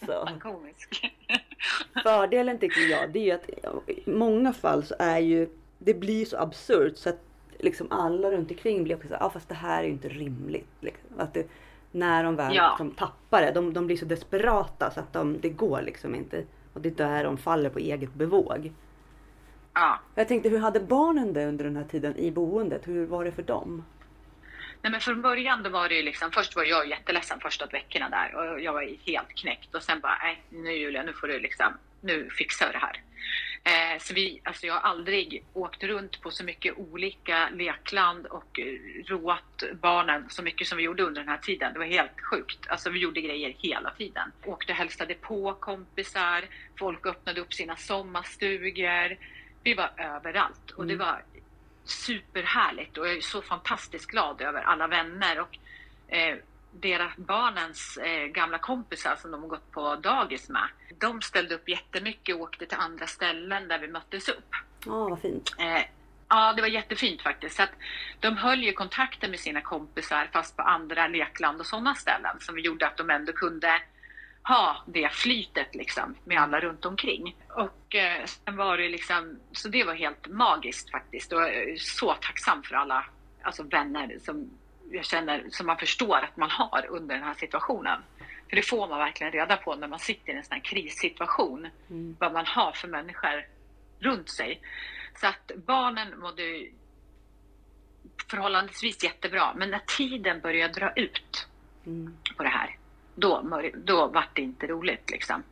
alltså. komisk. Fördelen tycker jag det är ju att i många fall så är ju det blir så absurt så att liksom alla runt omkring blir också så ja ah, fast det här är ju inte rimligt. Liksom. Att det, när de väl ja. liksom tappar det, de, de blir så desperata så att de, det går liksom inte. Och det är där de faller på eget bevåg. Ja. Jag tänkte, hur hade barnen det under den här tiden i boendet? Hur var det för dem? Nej men från början då var det ju liksom, först var jag jätteledsen första veckorna där och jag var helt knäckt och sen bara, nej nu Julia, nu får du liksom, nu fixar du det här. Eh, så vi, alltså jag har aldrig åkt runt på så mycket olika lekland och roat barnen så mycket som vi gjorde under den här tiden. Det var helt sjukt. Alltså vi gjorde grejer hela tiden. Åkte och hälsade på kompisar, folk öppnade upp sina sommarstugor. Vi var överallt och det mm. var superhärligt och jag är så fantastiskt glad över alla vänner och eh, deras barnens eh, gamla kompisar som de har gått på dagis med. De ställde upp jättemycket och åkte till andra ställen där vi möttes upp. Ja, oh, vad fint. Eh, ja, det var jättefint faktiskt. Så att de höll ju kontakten med sina kompisar fast på andra lekland och sådana ställen som gjorde att de ändå kunde ha det flytet liksom med alla runt omkring. Och eh, sen var det liksom, så det var helt magiskt faktiskt och jag är så tacksam för alla alltså vänner som jag känner, som man förstår att man har under den här situationen. För det får man verkligen reda på när man sitter i en sån här krissituation. Mm. Vad man har för människor runt sig. Så att barnen mådde förhållandevis jättebra. Men när tiden började dra ut mm. på det här då, då var det inte roligt liksom.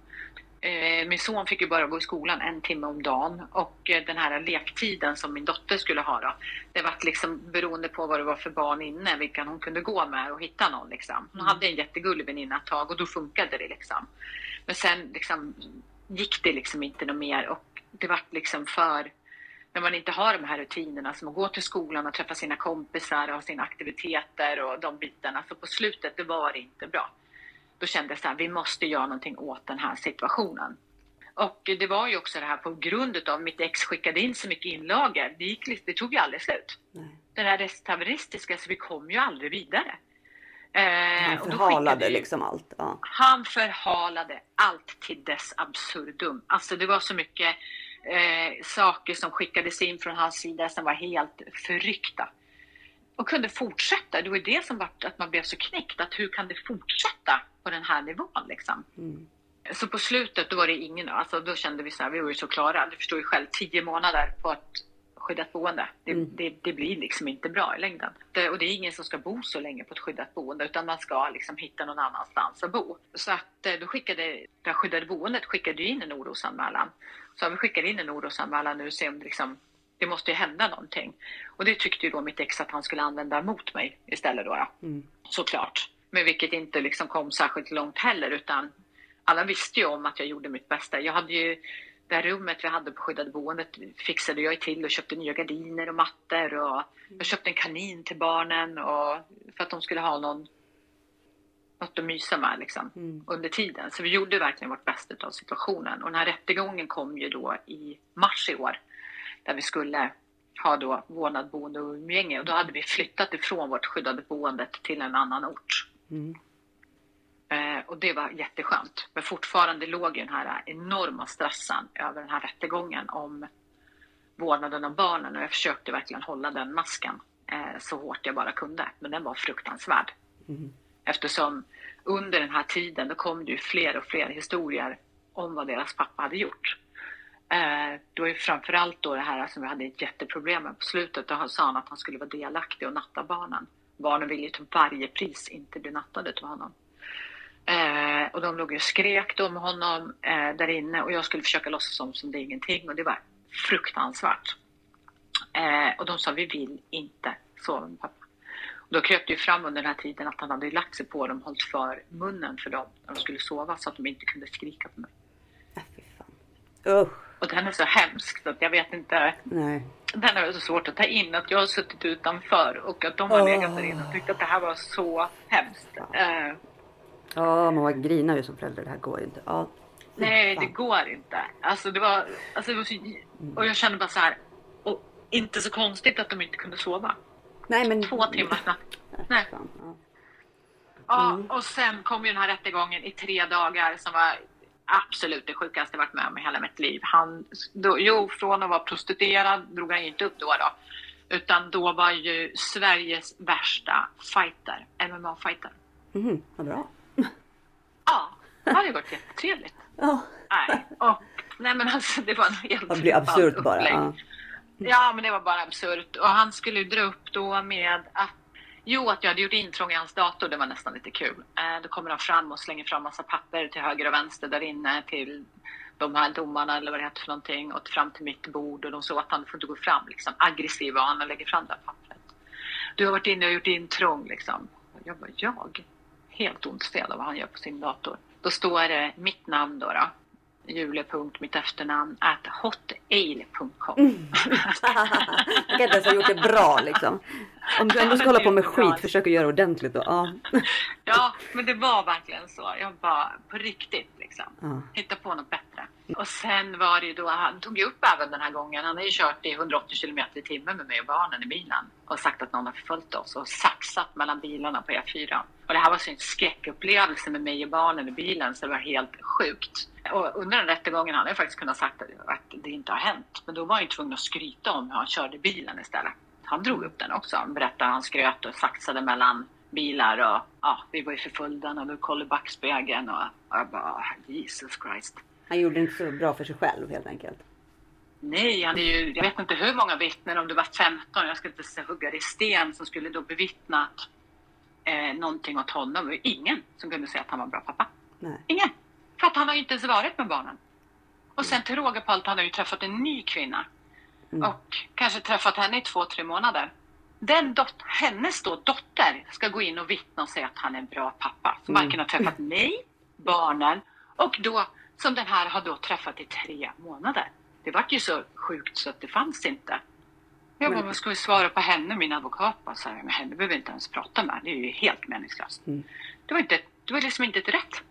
Eh, min son fick ju bara gå i skolan en timme om dagen och eh, den här lektiden som min dotter skulle ha då, det var liksom beroende på vad det var för barn inne, vilka hon kunde gå med och hitta någon liksom. Hon mm. hade en jättegullig väninna ett tag och då funkade det liksom. Men sen liksom gick det liksom inte något mer och det var liksom för när man inte har de här rutinerna som att gå till skolan och träffa sina kompisar och ha sina aktiviteter och de bitarna. Så på slutet, det var inte bra. Då kände jag att vi måste göra någonting åt den här situationen. Och det var ju också det här på grund av mitt ex skickade in så mycket inlagor. Det, gick, det tog ju aldrig slut. Nej. Det där restaveristiska, så vi kom ju aldrig vidare. Eh, han förhalade ju, liksom allt. Ja. Han förhalade allt till dess absurdum. Alltså det var så mycket eh, saker som skickades in från hans sida som var helt förryckta. Och kunde fortsätta. Det var det som var att man blev så knäckt. Att hur kan det fortsätta på den här nivån liksom? Mm. Så på slutet då var det ingen, alltså då kände vi så här, vi var ju så klara. Du förstår ju själv, tio månader på ett skyddat boende. Det, mm. det, det, blir liksom inte bra i längden. Det, och det är ingen som ska bo så länge på ett skyddat boende utan man ska liksom hitta någon annanstans att bo. Så att eh, då skickade det skyddade boendet skickade in en orosanmälan. Så vi skickat in en orosanmälan nu och ser om det liksom det måste ju hända någonting. Och det tyckte ju då mitt ex att han skulle använda mot mig istället då. då. Mm. Såklart. Men vilket inte liksom kom särskilt långt heller utan alla visste ju om att jag gjorde mitt bästa. Jag hade ju det här rummet vi hade på skyddade boendet fixade jag till och köpte nya gardiner och mattor och jag köpte en kanin till barnen och för att de skulle ha någon något att mysa med liksom, mm. under tiden. Så vi gjorde verkligen vårt bästa av situationen. Och den här rättegången kom ju då i mars i år. Där vi skulle ha då vårdnad, boende och umgänge. Och då hade vi flyttat ifrån vårt skyddade boende till en annan ort. Mm. Eh, och det var jätteskönt. Men fortfarande låg ju den här enorma stressen över den här rättegången om vårdnaden av barnen och jag försökte verkligen hålla den masken eh, så hårt jag bara kunde. Men den var fruktansvärd. Mm. Eftersom under den här tiden då kom det ju fler och fler historier om vad deras pappa hade gjort. Eh, då är framförallt då det här som vi hade ett jätteproblem med på slutet. Då sa han att han skulle vara delaktig och natta barnen. Barnen ville ju till varje pris inte bli nattade till honom. Eh, och de låg och skrek med honom eh, där inne och jag skulle försöka låtsas som, som det är ingenting och det var fruktansvärt. Eh, och de sa vi vill inte sova med pappa. Och då kröp det ju fram under den här tiden att han hade lagt sig på dem hållit för munnen för dem när de skulle sova så att de inte kunde skrika på mig. Äh, fy fan. Uh. Och den är så hemsk så att jag vet inte. Nej. Den är så svårt att ta in att jag har suttit utanför och att de har oh. legat där inne och tyckt att det här var så hemskt. Ja. Ja, man grinar ju som förälder. Det här går ju inte. Ja. Nej, det går inte. Alltså det var, alltså det var så, och jag kände bara så här. Och inte så konstigt att de inte kunde sova. Nej, men... Två timmar snabbt. Nej. Ja, mm. och sen kom ju den här rättegången i tre dagar som var absolut det sjukaste jag varit med om i hela mitt liv. Han, då, jo, från att vara prostituerad drog han inte upp då, då. Utan då var ju Sveriges värsta fighter, MMA-fighter. Mm, vad bra. Ja, det hade gått jättetrevligt. Ja. Nej, och, nej men alltså det var nog helt Det blir absurt bara. Ja. ja, men det var bara absurt. Och han skulle dra upp då med att Jo, att jag hade gjort intrång i hans dator, det var nästan lite kul. Eh, då kommer han fram och slänger fram massa papper till höger och vänster där inne till de här domarna eller vad det heter för någonting och fram till mitt bord och de sa att han får inte gå fram liksom. Aggressiv var han och lägger fram det här pappret. Du har varit inne och gjort intrång liksom. Jag bara, jag? helt ont av vad han gör på sin dator. Då står det mitt namn då, då Julia. mitt efternamn at hotale.com. Mm. du kan inte ens ha gjort det bra liksom. Om du ändå ska hålla på med skit, försök att göra det ordentligt då. Ja. ja, men det var verkligen så. Jag bara på riktigt liksom. Ja. Hitta på något bättre. Och sen var det ju då, han tog ju upp även den här gången. Han har ju kört i 180 km i timmen med mig och barnen i bilen. Och sagt att någon har förföljt oss och saxat mellan bilarna på E4. Och det här var så en skräckupplevelse med mig och barnen i bilen så det var helt sjukt. Och under den rättegången hade jag faktiskt kunnat sagt att det inte har hänt. Men då var han ju tvungen att skryta om hur han körde bilen istället. Han drog upp den också. Han berättade han skröt och saxade mellan bilar och ja, vi var ju förföljda och du kollade backspegeln och jag bara Jesus Christ. Han gjorde det inte så bra för sig själv helt enkelt. Nej, han är ju, jag vet inte hur många vittnen, om det var 15, jag ska inte hugga det i sten, som skulle då bevittnat eh, någonting åt honom. Det var ingen som kunde säga att han var en bra pappa. Nej. Ingen! För att han har ju inte ens varit med barnen. Och sen till råga på allt, han har ju träffat en ny kvinna. Mm. Och kanske träffat henne i två, tre månader. Den dot hennes då dotter ska gå in och vittna och säga att han är en bra pappa. Som mm. varken har träffat mig, barnen och då som den här har då träffat i tre månader. Det var ju så sjukt så att det fanns inte. Jag bara, vad ska vi svara på henne? Min advokat bara så här, men henne behöver vi inte ens prata med. Det är ju helt meningslöst. Mm. Det, var inte, det var liksom inte ett rätt.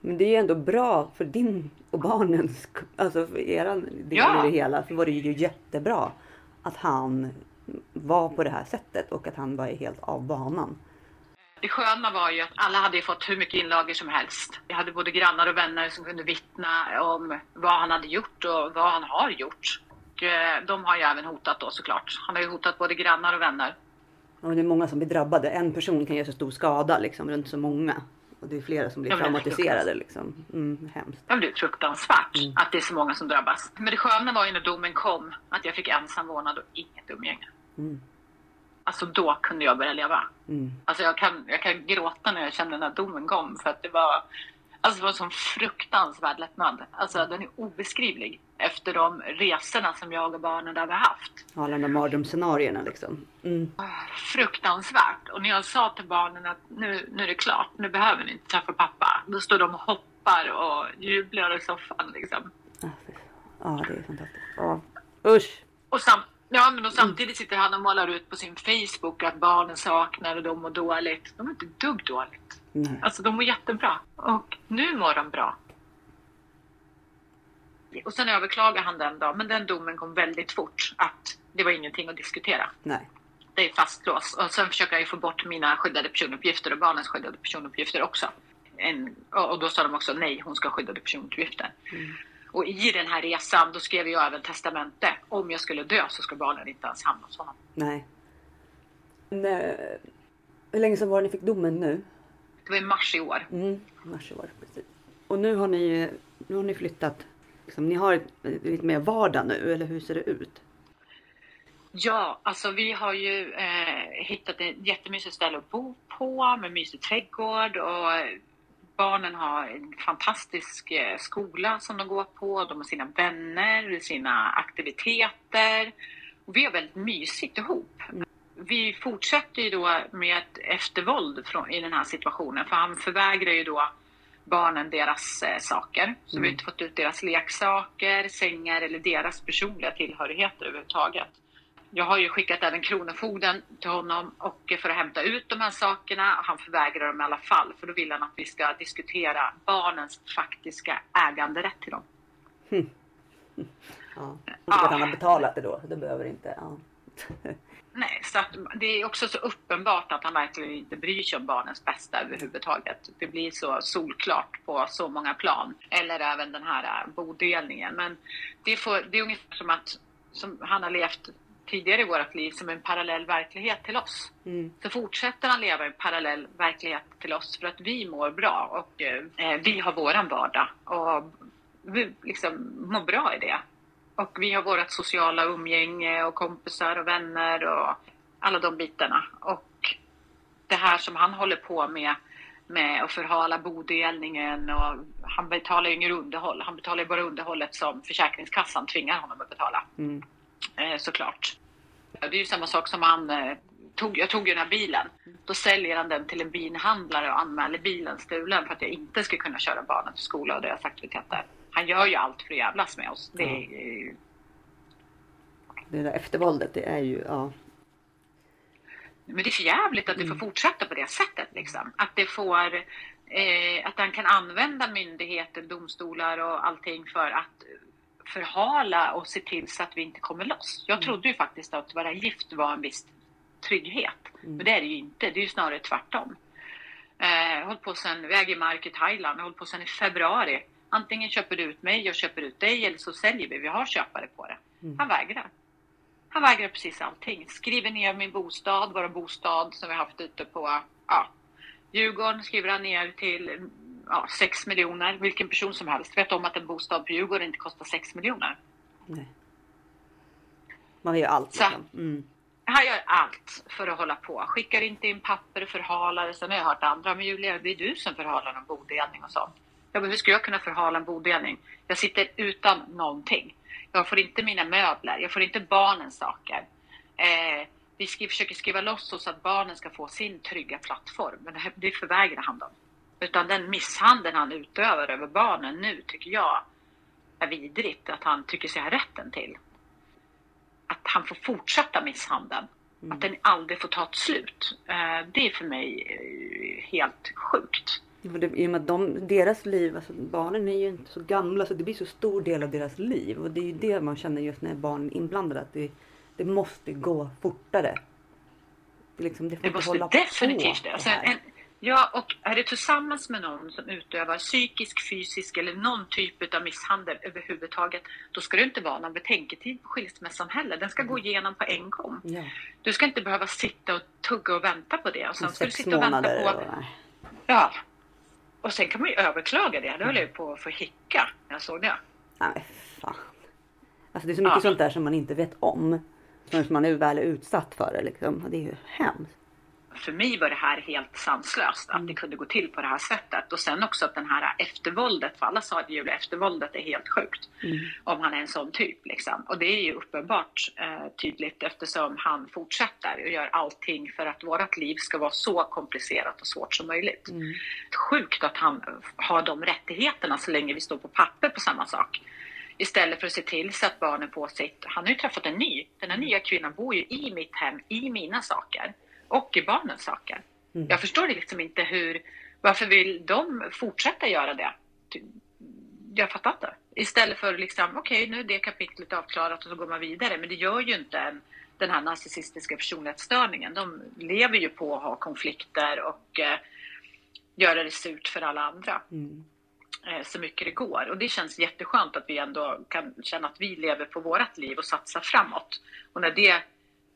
Men det är ju ändå bra för din och barnens, alltså för eran del Ja. i det hela, så var det ju jättebra att han var på det här sättet och att han var helt av banan. Det sköna var ju att alla hade fått hur mycket inlagor som helst. Vi hade både grannar och vänner som kunde vittna om vad han hade gjort och vad han har gjort. Och eh, de har ju även hotat då såklart. Han har ju hotat både grannar och vänner. Och det är många som blir drabbade. En person kan göra så stor skada liksom runt så många. Och det är flera som blir Ja, är traumatiserade liksom. Mm, hemskt. Det blev fruktansvärt att det är så många som drabbas. Men det sköna var ju när domen kom att jag fick ensam vårdnad och inget umgänge. Mm. Alltså då kunde jag börja leva. Mm. Alltså jag kan, jag kan gråta när jag kände när domen kom för att det var, alltså det var en sån fruktansvärd lättnad. Alltså den är obeskrivlig efter de resorna som jag och barnen hade haft. Alla de där mardrömsscenarierna liksom. Mm. Fruktansvärt. Och när jag sa till barnen att nu, nu är det klart, nu behöver ni inte träffa pappa. Då står de och hoppar och jublar i soffan liksom. Ja, fan. ja, det är fantastiskt. Ja. Usch! Och, sam ja, men och samtidigt sitter han och målar ut på sin Facebook att barnen saknar och de mår dåligt. De mår inte ett dugg dåligt. Nej. Alltså de mår jättebra. Och nu mår de bra. Och sen överklagade han den då, men den domen kom väldigt fort. Att det var ingenting att diskutera. Nej. Det är fastlåst. Och sen försöker jag ju få bort mina skyddade personuppgifter och barnens skyddade personuppgifter också. En, och då sa de också nej, hon ska ha skyddade personuppgifter. Och i den här resan då skrev jag även testamente. Om jag skulle dö så ska barnen inte ens hamna hos honom. Nej. Nej. Hur länge sedan var det ni fick domen nu? Det var i mars i år. Mm, mars i år, precis. Och nu har ni, nu har ni flyttat. Liksom, ni har lite mer vardag nu, eller hur ser det ut? Ja, alltså vi har ju eh, hittat ett jättemysigt ställe att bo på med mysig trädgård och barnen har en fantastisk eh, skola som de går på. De har sina vänner, sina aktiviteter. Vi har väldigt mysigt ihop. Vi fortsätter ju då med ett eftervåld från, i den här situationen för han förvägrar ju då barnen deras eh, saker. Så vi har inte fått ut deras leksaker, sängar eller deras personliga tillhörigheter överhuvudtaget. Jag har ju skickat även Kronofogden till honom och för att hämta ut de här sakerna. Han förvägrar dem i alla fall för då vill han att vi ska diskutera barnens faktiska äganderätt till dem. Ja. Och att han har betalat det då, det behöver inte... Ja. Nej, så det är också så uppenbart att han verkligen inte bryr sig om barnens bästa överhuvudtaget. Det blir så solklart på så många plan. Eller även den här bodelningen. Men det, får, det är ungefär som att som han har levt tidigare i vårt liv som en parallell verklighet till oss. Mm. Så fortsätter han leva i en parallell verklighet till oss för att vi mår bra och eh, vi har våran vardag och vi liksom mår bra i det. Och vi har vårt sociala umgänge och kompisar och vänner och alla de bitarna. Och det här som han håller på med, med att förhala bodelningen och han betalar ju inget underhåll. Han betalar ju bara underhållet som Försäkringskassan tvingar honom att betala. Mm. Eh, såklart. Det är ju samma sak som han eh, tog, jag tog ju den här bilen. Då säljer han den till en bilhandlare och anmäler bilen stulen för att jag inte ska kunna köra barnen till skola och deras aktiviteter. Han gör ju allt för att jävlas med oss. Det är, eh, Det där eftervåldet, det är ju... Ja. Men det är för jävligt att det får fortsätta på det sättet. Liksom. Att det får... Eh, att han kan använda myndigheter, domstolar och allting för att förhala och se till så att vi inte kommer loss. Jag trodde ju faktiskt att vara gift var en viss trygghet. Men det är det ju inte. Det är ju snarare tvärtom. Eh, jag har hållit på sen, vi äger mark i Thailand, jag hållit på sen i februari. Antingen köper du ut mig, jag köper ut dig eller så säljer vi. Vi har köpare på det. Han vägrar. Han vägrar precis allting. Skriver ner min bostad, vår bostad som vi har haft ute på ja, Djurgården skriver han ner till ja, 6 miljoner. Vilken person som helst vet om att en bostad på Djurgården inte kostar 6 miljoner. Nej. Man gör allt Så. liksom. Mm. Han gör allt för att hålla på. Skickar inte in papper, förhalar. Sen har jag hört andra, men Julia, det är du som förhalar en bodelning och sånt. Ja, men hur ska jag kunna förhala en bodelning? Jag sitter utan någonting. Jag får inte mina möbler, jag får inte barnens saker. Eh, vi försöker skriva loss oss så att barnen ska få sin trygga plattform, men det, här- det förvägrar han dem. Utan den misshandeln han utövar över barnen nu tycker jag är vidrigt att han tycker sig ha rätten till. Att han får fortsätta misshandeln. Mm. Att den aldrig får ta ett slut. Eh, det är för mig eh, helt sjukt. I och med att de, deras liv, alltså barnen är ju inte så gamla så det blir så stor del av deras liv. Och det är ju det man känner just när barn är inblandade. Att det, det måste gå fortare. Det, liksom, det, det måste definitivt det. Alltså, en, Ja, och är det tillsammans med någon som utövar psykisk, fysisk eller någon typ av misshandel överhuvudtaget, då ska det inte vara någon betänketid på skilsmässan heller. Den ska mm. gå igenom på en gång. Ja. Du ska inte behöva sitta och tugga och vänta på det. Och sen ska du sitta och vänta på... Och... Ja. Och sen kan man ju överklaga det. Då höll jag på att få hicka när jag såg det. Nej, fan. Alltså det är så mycket ja. sånt där som man inte vet om. Förrän man är väl utsatt för det liksom. Det är ju hemskt för mig var det här helt sanslöst att det mm. kunde gå till på det här sättet. Och sen också att den här eftervåldet, för alla sa att Julia eftervåldet är helt sjukt. Mm. Om han är en sån typ liksom. Och det är ju uppenbart eh, tydligt eftersom han fortsätter och gör allting för att vårt liv ska vara så komplicerat och svårt som möjligt. Mm. Sjukt att han har de rättigheterna så länge vi står på papper på samma sak. Istället för att se till så att barnen får sitt... Han har ju träffat en ny. Den här nya kvinnan bor ju i mitt hem, i mina saker och i barnens saker. Mm. Jag förstår liksom inte hur, varför vill de fortsätta göra det? Jag fattar inte. Istället för liksom, okej okay, nu är det kapitlet avklarat och så går man vidare. Men det gör ju inte en, den här narcissistiska personlighetsstörningen. De lever ju på att ha konflikter och eh, göra det surt för alla andra. Mm. Eh, så mycket det går. Och det känns jätteskönt att vi ändå kan känna att vi lever på vårat liv och satsar framåt. Och när det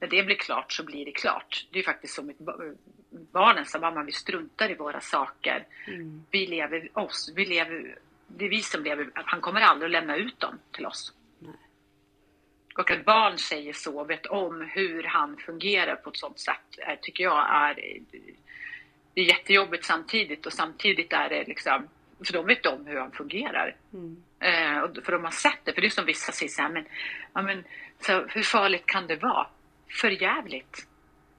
när det blir klart så blir det klart. Det är faktiskt som barnen sa, mamma vi struntar i våra saker. Mm. Vi lever oss, vi lever, det är vi som lever, han kommer aldrig att lämna ut dem till oss. Nej. Och att barn säger så, vet om hur han fungerar på ett sånt sätt, eh, tycker jag är, det är jättejobbigt samtidigt och samtidigt är det liksom, för de vet om hur han fungerar. Mm. Eh, för de har sett det, för det är som vissa säger så här, men, ja, men så hur farligt kan det vara? Förjävligt.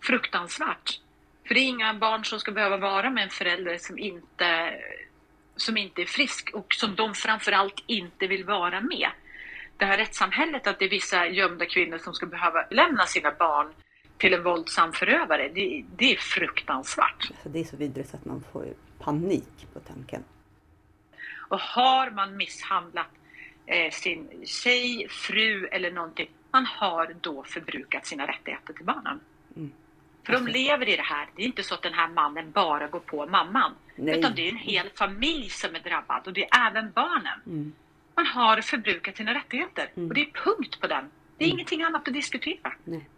Fruktansvärt. För det är inga barn som ska behöva vara med en förälder som inte, som inte är frisk och som de framförallt inte vill vara med. Det här rättssamhället att det är vissa gömda kvinnor som ska behöva lämna sina barn till en våldsam förövare, det, det är fruktansvärt. Alltså det är så vidrigt att man får panik på tanken. Och har man misshandlat eh, sin tjej, fru eller någonting man har då förbrukat sina rättigheter till barnen. Mm. För de lever i det här. Det är inte så att den här mannen bara går på mamman. Nej. Utan det är en hel familj som är drabbad och det är även barnen. Mm. Man har förbrukat sina rättigheter mm. och det är punkt på den. Det är mm. ingenting annat att diskutera. Nej.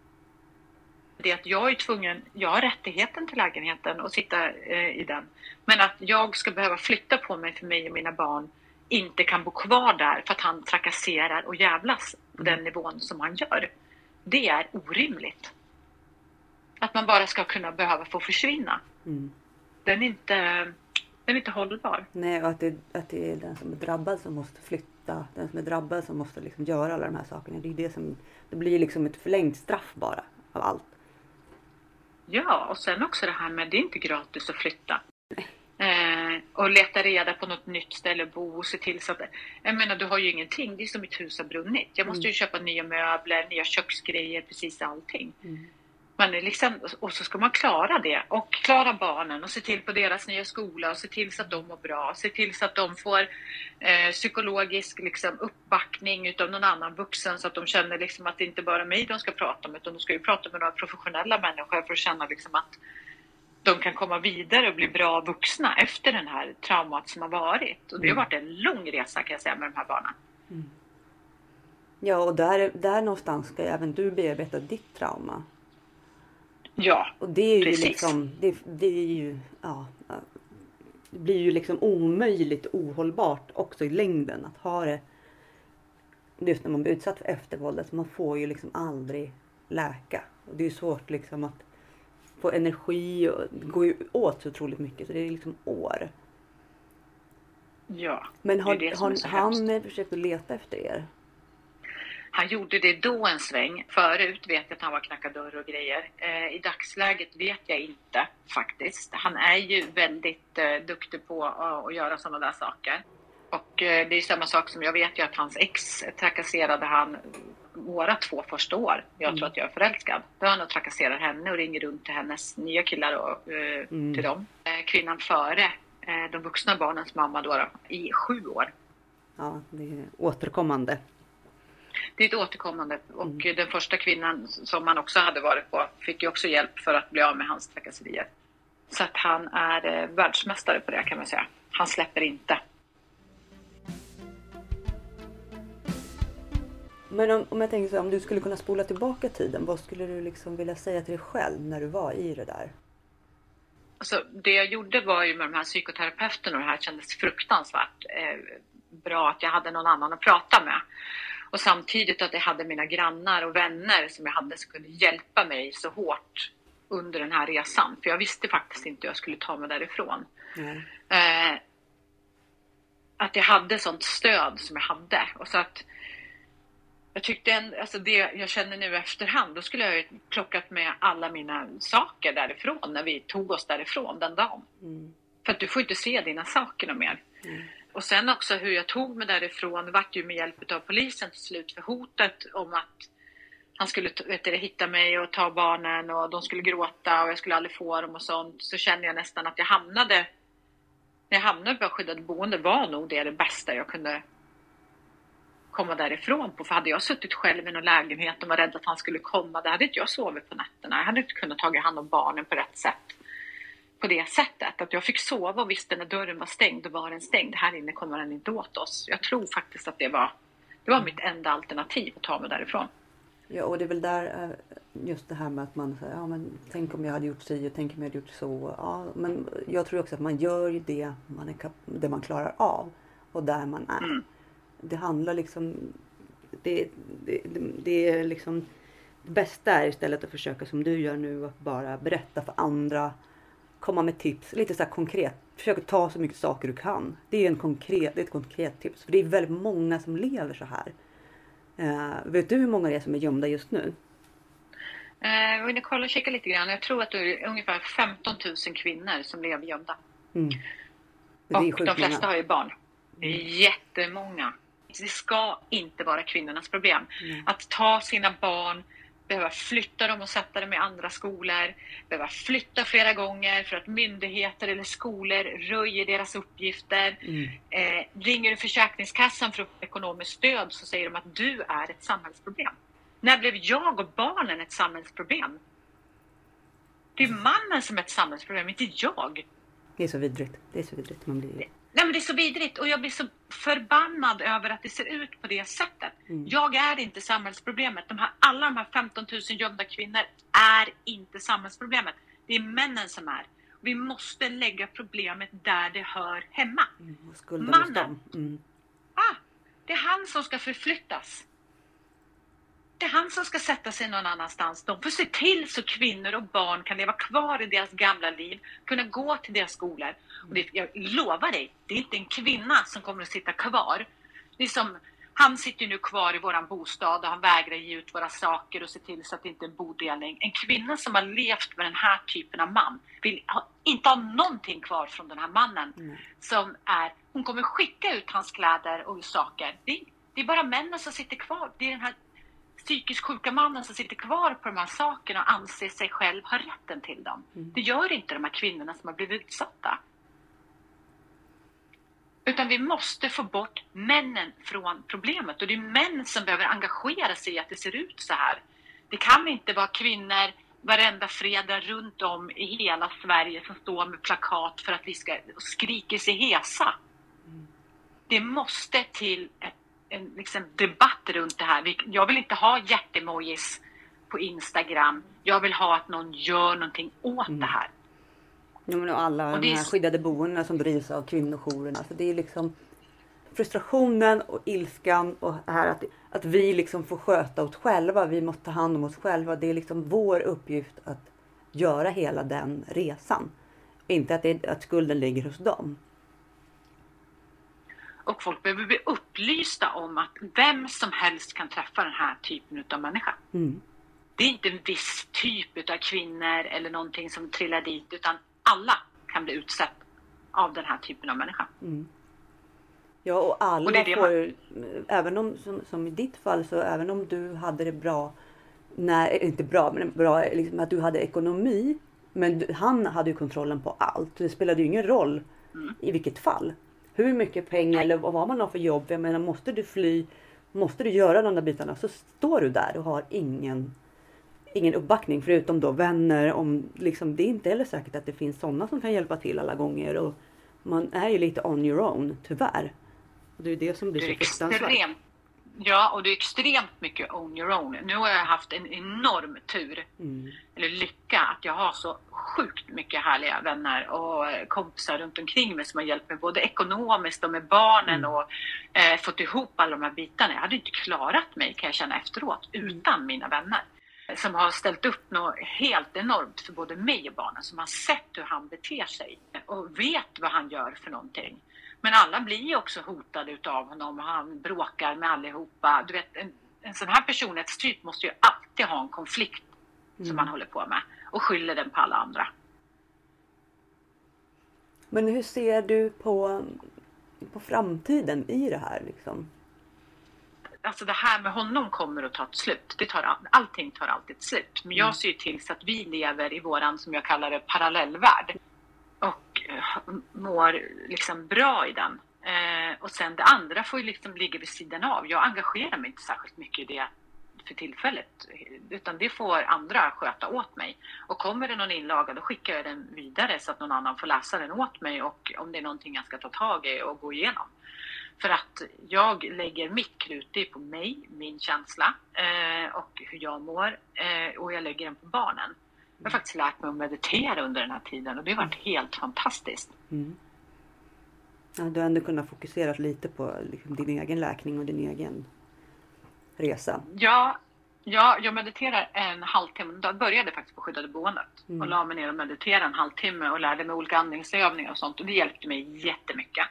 Det är att jag är tvungen, jag har rättigheten till lägenheten och sitta eh, i den. Men att jag ska behöva flytta på mig för mig och mina barn inte kan bo kvar där för att han trakasserar och jävlas den nivån som han gör. Det är orimligt. Att man bara ska kunna behöva få försvinna. Mm. Den, är inte, den är inte hållbar. Nej, och att det, att det är den som är drabbad som måste flytta. Den som är drabbad som måste liksom göra alla de här sakerna. Det, är det, som, det blir liksom ett förlängt straff bara av allt. Ja, och sen också det här med det är inte gratis att flytta. Eh, och leta reda på något nytt ställe att bo och se till så att... Jag menar, du har ju ingenting. Det är som mitt hus har brunnit. Jag måste ju mm. köpa nya möbler, nya köksgrejer, precis allting. Mm. Men liksom, och så ska man klara det och klara barnen och se till på deras nya skola och se till så att de mår bra. Se till så att de får eh, psykologisk liksom, uppbackning utav någon annan vuxen så att de känner liksom att det inte bara är mig de ska prata med utan de ska ju prata med några professionella människor för att känna liksom att de kan komma vidare och bli bra vuxna efter den här traumat som har varit. Och det har mm. varit en lång resa kan jag säga med de här barnen. Mm. Ja, och där, där någonstans ska även du bearbeta ditt trauma. Ja, Och det är ju precis. liksom, det, det är ju, ja, det blir ju liksom omöjligt ohållbart också i längden att ha det just när man blir utsatt för eftervåldet. Man får ju liksom aldrig läka. Och det är ju svårt liksom att få energi och det går ju åt så otroligt mycket så det är liksom år. Ja, Men har, det det har han försökt att leta efter er? Han gjorde det då en sväng. Förut vet jag att han var knacka dörr och grejer. Eh, I dagsläget vet jag inte faktiskt. Han är ju väldigt eh, duktig på att göra sådana där saker. Och eh, det är samma sak som jag vet ju att hans ex trakasserade han våra två första år. Jag mm. tror att jag är förälskad. Då han och trakasserar henne och ringer runt till hennes nya killar och eh, mm. till dem. Eh, kvinnan före eh, de vuxna barnens mamma då, då i sju år. Ja, det är återkommande. Det är ett återkommande och mm. den första kvinnan som man också hade varit på fick ju också hjälp för att bli av med hans trakasserier. Så att han är eh, världsmästare på det kan man säga. Han släpper inte. Men om, om jag tänker så om du skulle kunna spola tillbaka tiden, vad skulle du liksom vilja säga till dig själv när du var i det där? Alltså, det jag gjorde var ju med de här psykoterapeuterna och det här kändes fruktansvärt eh, bra att jag hade någon annan att prata med. Och samtidigt att jag hade mina grannar och vänner som jag hade som kunde hjälpa mig så hårt under den här resan. För jag visste faktiskt inte hur jag skulle ta mig därifrån. Mm. Eh, att jag hade sånt stöd som jag hade. Och så att jag tyckte en, alltså det jag känner nu efterhand, då skulle jag ju plockat med alla mina saker därifrån när vi tog oss därifrån den dagen. Mm. För att du får inte se dina saker mer. Mm. Och sen också hur jag tog mig därifrån vart ju med hjälp av polisen till slut för hotet om att han skulle vet du, hitta mig och ta barnen och de skulle gråta och jag skulle aldrig få dem och sånt. Så kände jag nästan att jag hamnade, när jag hamnade på skyddat boende var nog det det bästa jag kunde komma därifrån på. För hade jag suttit själv i någon lägenhet och var rädd att han skulle komma, då hade inte jag sovit på nätterna. Jag hade inte kunnat ta hand om barnen på rätt sätt. På det sättet. Att jag fick sova och visste när dörren var stängd, då var den stängd. Här inne kommer den inte åt oss. Jag tror faktiskt att det var, det var mitt enda alternativ att ta mig därifrån. Ja, och det är väl där eh, just det här med att man säger, ja men tänk om jag hade gjort si och tänk om jag hade gjort så. Ja, men jag tror också att man gör det man, är det man klarar av och där man är. Mm det handlar liksom... Det, det, det är liksom... Det bästa är istället att försöka som du gör nu att bara berätta för andra. Komma med tips, lite så konkret. Försök ta så mycket saker du kan. Det är, en konkret, det är ett konkret tips. För det är väldigt många som lever så här. Uh, vet du hur många det är som är gömda just nu? Jag uh, vill kolla och kika lite grann. Jag tror att det är ungefär 15 000 kvinnor som lever gömda. Mm. Och de flesta många. har ju barn. Det är jättemånga det ska inte vara kvinnornas problem. Mm. Att ta sina barn, behöva flytta dem och sätta dem i andra skolor, behöva flytta flera gånger för att myndigheter eller skolor röjer deras uppgifter. Mm. Eh, ringer du Försäkringskassan för att få ekonomiskt stöd så säger de att du är ett samhällsproblem. När blev jag och barnen ett samhällsproblem? Det är mannen som är ett samhällsproblem, inte jag. Det är så vidrigt. Det är så vidrigt. Man blir... Nej, men det är så vidrigt och jag blir så förbannad över att det ser ut på det sättet. Mm. Jag är inte samhällsproblemet. De här, alla de här 15 000 gömda kvinnor är inte samhällsproblemet. Det är männen som är. Vi måste lägga problemet där det hör hemma. Mm, Mannen. Mm. Ah, det är han som ska förflyttas. Det är han som ska sätta sig någon annanstans. De får se till så kvinnor och barn kan leva kvar i deras gamla liv, kunna gå till deras skolor. Och det, jag lovar dig, det är inte en kvinna som kommer att sitta kvar. Det är som, han sitter nu kvar i våran bostad och han vägrar ge ut våra saker och se till så att det inte är en bodelning. En kvinna som har levt med den här typen av man vill ha, inte ha någonting kvar från den här mannen. Mm. Som är, hon kommer skicka ut hans kläder och saker. Det, det är bara männen som sitter kvar. Det är den här psykiskt sjuka mannen som sitter kvar på de här sakerna och anser sig själv ha rätten till dem. Mm. Det gör inte de här kvinnorna som har blivit utsatta. Utan vi måste få bort männen från problemet och det är män som behöver engagera sig i att det ser ut så här. Det kan inte vara kvinnor varenda fredag runt om i hela Sverige som står med plakat för att vi ska skrika sig hesa. Mm. Det måste till ett en liksom, debatt runt det här. Jag vill inte ha hjärtemojis på Instagram. Jag vill ha att någon gör någonting åt mm. det här. Ja, men alla och de här skyddade boendena som drivs av kvinnojourerna. Så det är liksom frustrationen och ilskan och här att, att vi liksom får sköta oss själva. Vi måste ta hand om oss själva. Det är liksom vår uppgift att göra hela den resan. Inte att, det, att skulden ligger hos dem. Och folk behöver bli upplysta om att vem som helst kan träffa den här typen av människa. Mm. Det är inte en viss typ av kvinnor eller någonting som trillar dit, utan alla kan bli utsatt av den här typen av människa. Mm. Ja, och alla Och det det får, även om som, som i ditt fall, så även om du hade det bra, nej inte bra, men bra liksom att du hade ekonomi. Men du, han hade ju kontrollen på allt. Det spelade ju ingen roll Mm. i vilket fall. Hur mycket pengar eller vad man har för jobb. Jag menar måste du fly, måste du göra de där bitarna så står du där och har ingen ingen uppbackning förutom då vänner. Om, liksom, det är inte heller säkert att det finns sådana som kan hjälpa till alla gånger. Och man är ju lite on your own, tyvärr. Och det är det som blir så fruktansvärt. Ja, och det är extremt mycket on your own. Nu har jag haft en enorm tur, Mm. eller lycka, att jag har så sjukt mycket härliga vänner och kompisar runt omkring mig som har hjälpt mig både ekonomiskt och med barnen Mm. och eh, fått ihop alla de här bitarna. Jag hade inte klarat mig kan jag känna efteråt utan mina vänner som har ställt upp något helt enormt för både mig och barnen som har sett hur han beter sig och vet vad han gör för någonting. Men alla blir ju också hotade utav honom. Han bråkar med allihopa. Du vet, en, en sån här personlighetstyp måste ju alltid ha en konflikt som han håller på med och skyller den på alla andra. Men hur ser du på, på framtiden i det här? Liksom? Alltså det här med honom kommer att ta ett slut. Det tar, all- allting tar alltid ett slut. Men jag ser ju till så att vi lever i våran, som jag kallar det, parallellvärld. Eh, mår liksom bra i den. Eh, och sen det andra får ju liksom ligga vid sidan av. Jag engagerar mig inte särskilt mycket i det för tillfället. Utan det får andra sköta åt mig. Och kommer det någon inlaga då skickar jag den vidare så att någon annan får läsa den åt mig. Och om det är någonting jag ska ta tag i och gå igenom. För att jag lägger mitt krut det är på mig, min känsla eh, och hur jag mår. Eh, och jag lägger den på barnen. Jag har faktiskt lärt mig att meditera under den här tiden och det har varit helt fantastiskt. Mm. Ja, du har ändå kunnat fokusera lite på liksom, din egen läkning och din egen resa. Ja, ja, jag mediterar en halvtimme. Jag började faktiskt på skyddade boendet Mm. och la mig ner och mediterade en halvtimme och lärde mig olika andningsövningar och sånt och det hjälpte mig jättemycket.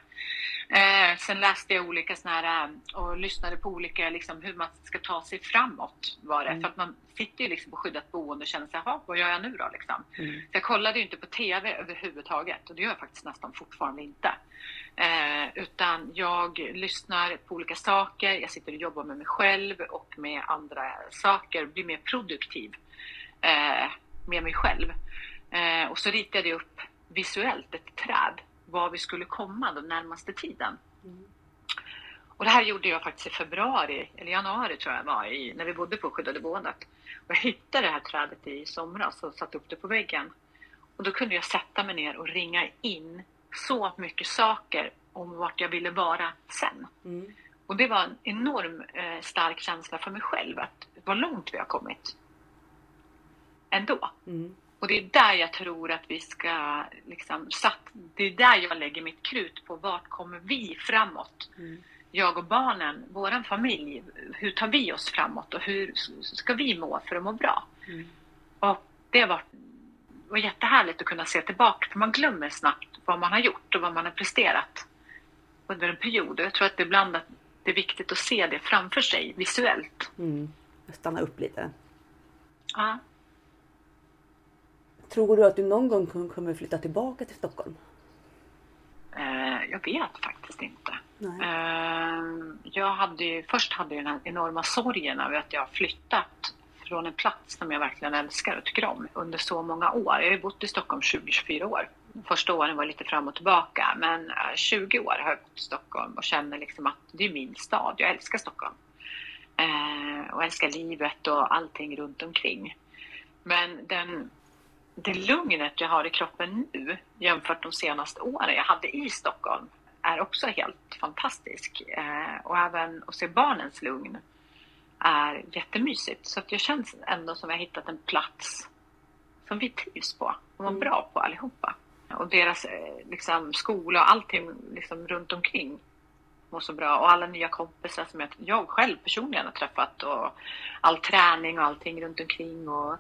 Eh, sen läste jag olika såna här eh, och lyssnade på olika liksom, hur man ska ta sig framåt. Var det. Mm. För att man sitter ju liksom på skyddat boende och känner sig, "Jaha, vad gör jag nu då? Liksom. Mm. Så jag kollade ju inte på TV överhuvudtaget och det gör jag faktiskt nästan fortfarande inte. Eh, utan jag lyssnar på olika saker, jag sitter och jobbar med mig själv och med andra saker, blir mer produktiv eh, med mig själv. Eh, och så ritade jag upp visuellt ett träd, var vi skulle komma den närmaste tiden. Mm. Och det här gjorde jag faktiskt i februari, eller januari tror jag var, i, när vi bodde på skyddade boendet. Och jag hittade det här trädet i somras och satte upp det på väggen. Och då kunde jag sätta mig ner och ringa in så mycket saker om vart jag ville vara sen. Mm. Och det var en enorm eh, stark känsla för mig själv att vad långt vi har kommit. Ändå. Mm. Och det är där jag tror att vi ska liksom satt, det är där jag lägger mitt krut på vart kommer vi framåt? Mm. Jag och barnen, våran familj, hur tar vi oss framåt och hur ska vi må för att må bra? Mm. Och det var, var jättehärligt att kunna se tillbaka för man glömmer snabbt vad man har gjort och vad man har presterat under en period. Jag tror att det ibland att det är viktigt att se det framför sig visuellt. Mm. Stanna upp lite. Ja. Tror du att du någon gång kom- kommer flytta tillbaka till Stockholm? Eh, jag vet faktiskt inte. Nej. Eh, jag hade ju, först hade jag den här enorma sorgen över att jag har flyttat från en plats som jag verkligen älskar och tycker om under så många år. Jag har ju bott i Stockholm 20-24 år. Första åren var lite fram och tillbaka men eh, 20 år har jag bott i Stockholm och känner liksom att det är min stad. Jag älskar Stockholm. Eh, och älskar livet och allting runt omkring. Men den, det lugnet jag har i kroppen nu jämfört de senaste åren jag hade i Stockholm är också helt fantastisk. Eh, och även att se barnens lugn är jättemysigt. Så att jag känns ändå som jag har hittat en plats som vi trivs på och mår Mm. bra på allihopa. Och deras eh, liksom, skola och allting liksom, runt omkring mår så bra. Och alla nya kompisar som jag, jag själv personligen har träffat och all träning och allting runt omkring och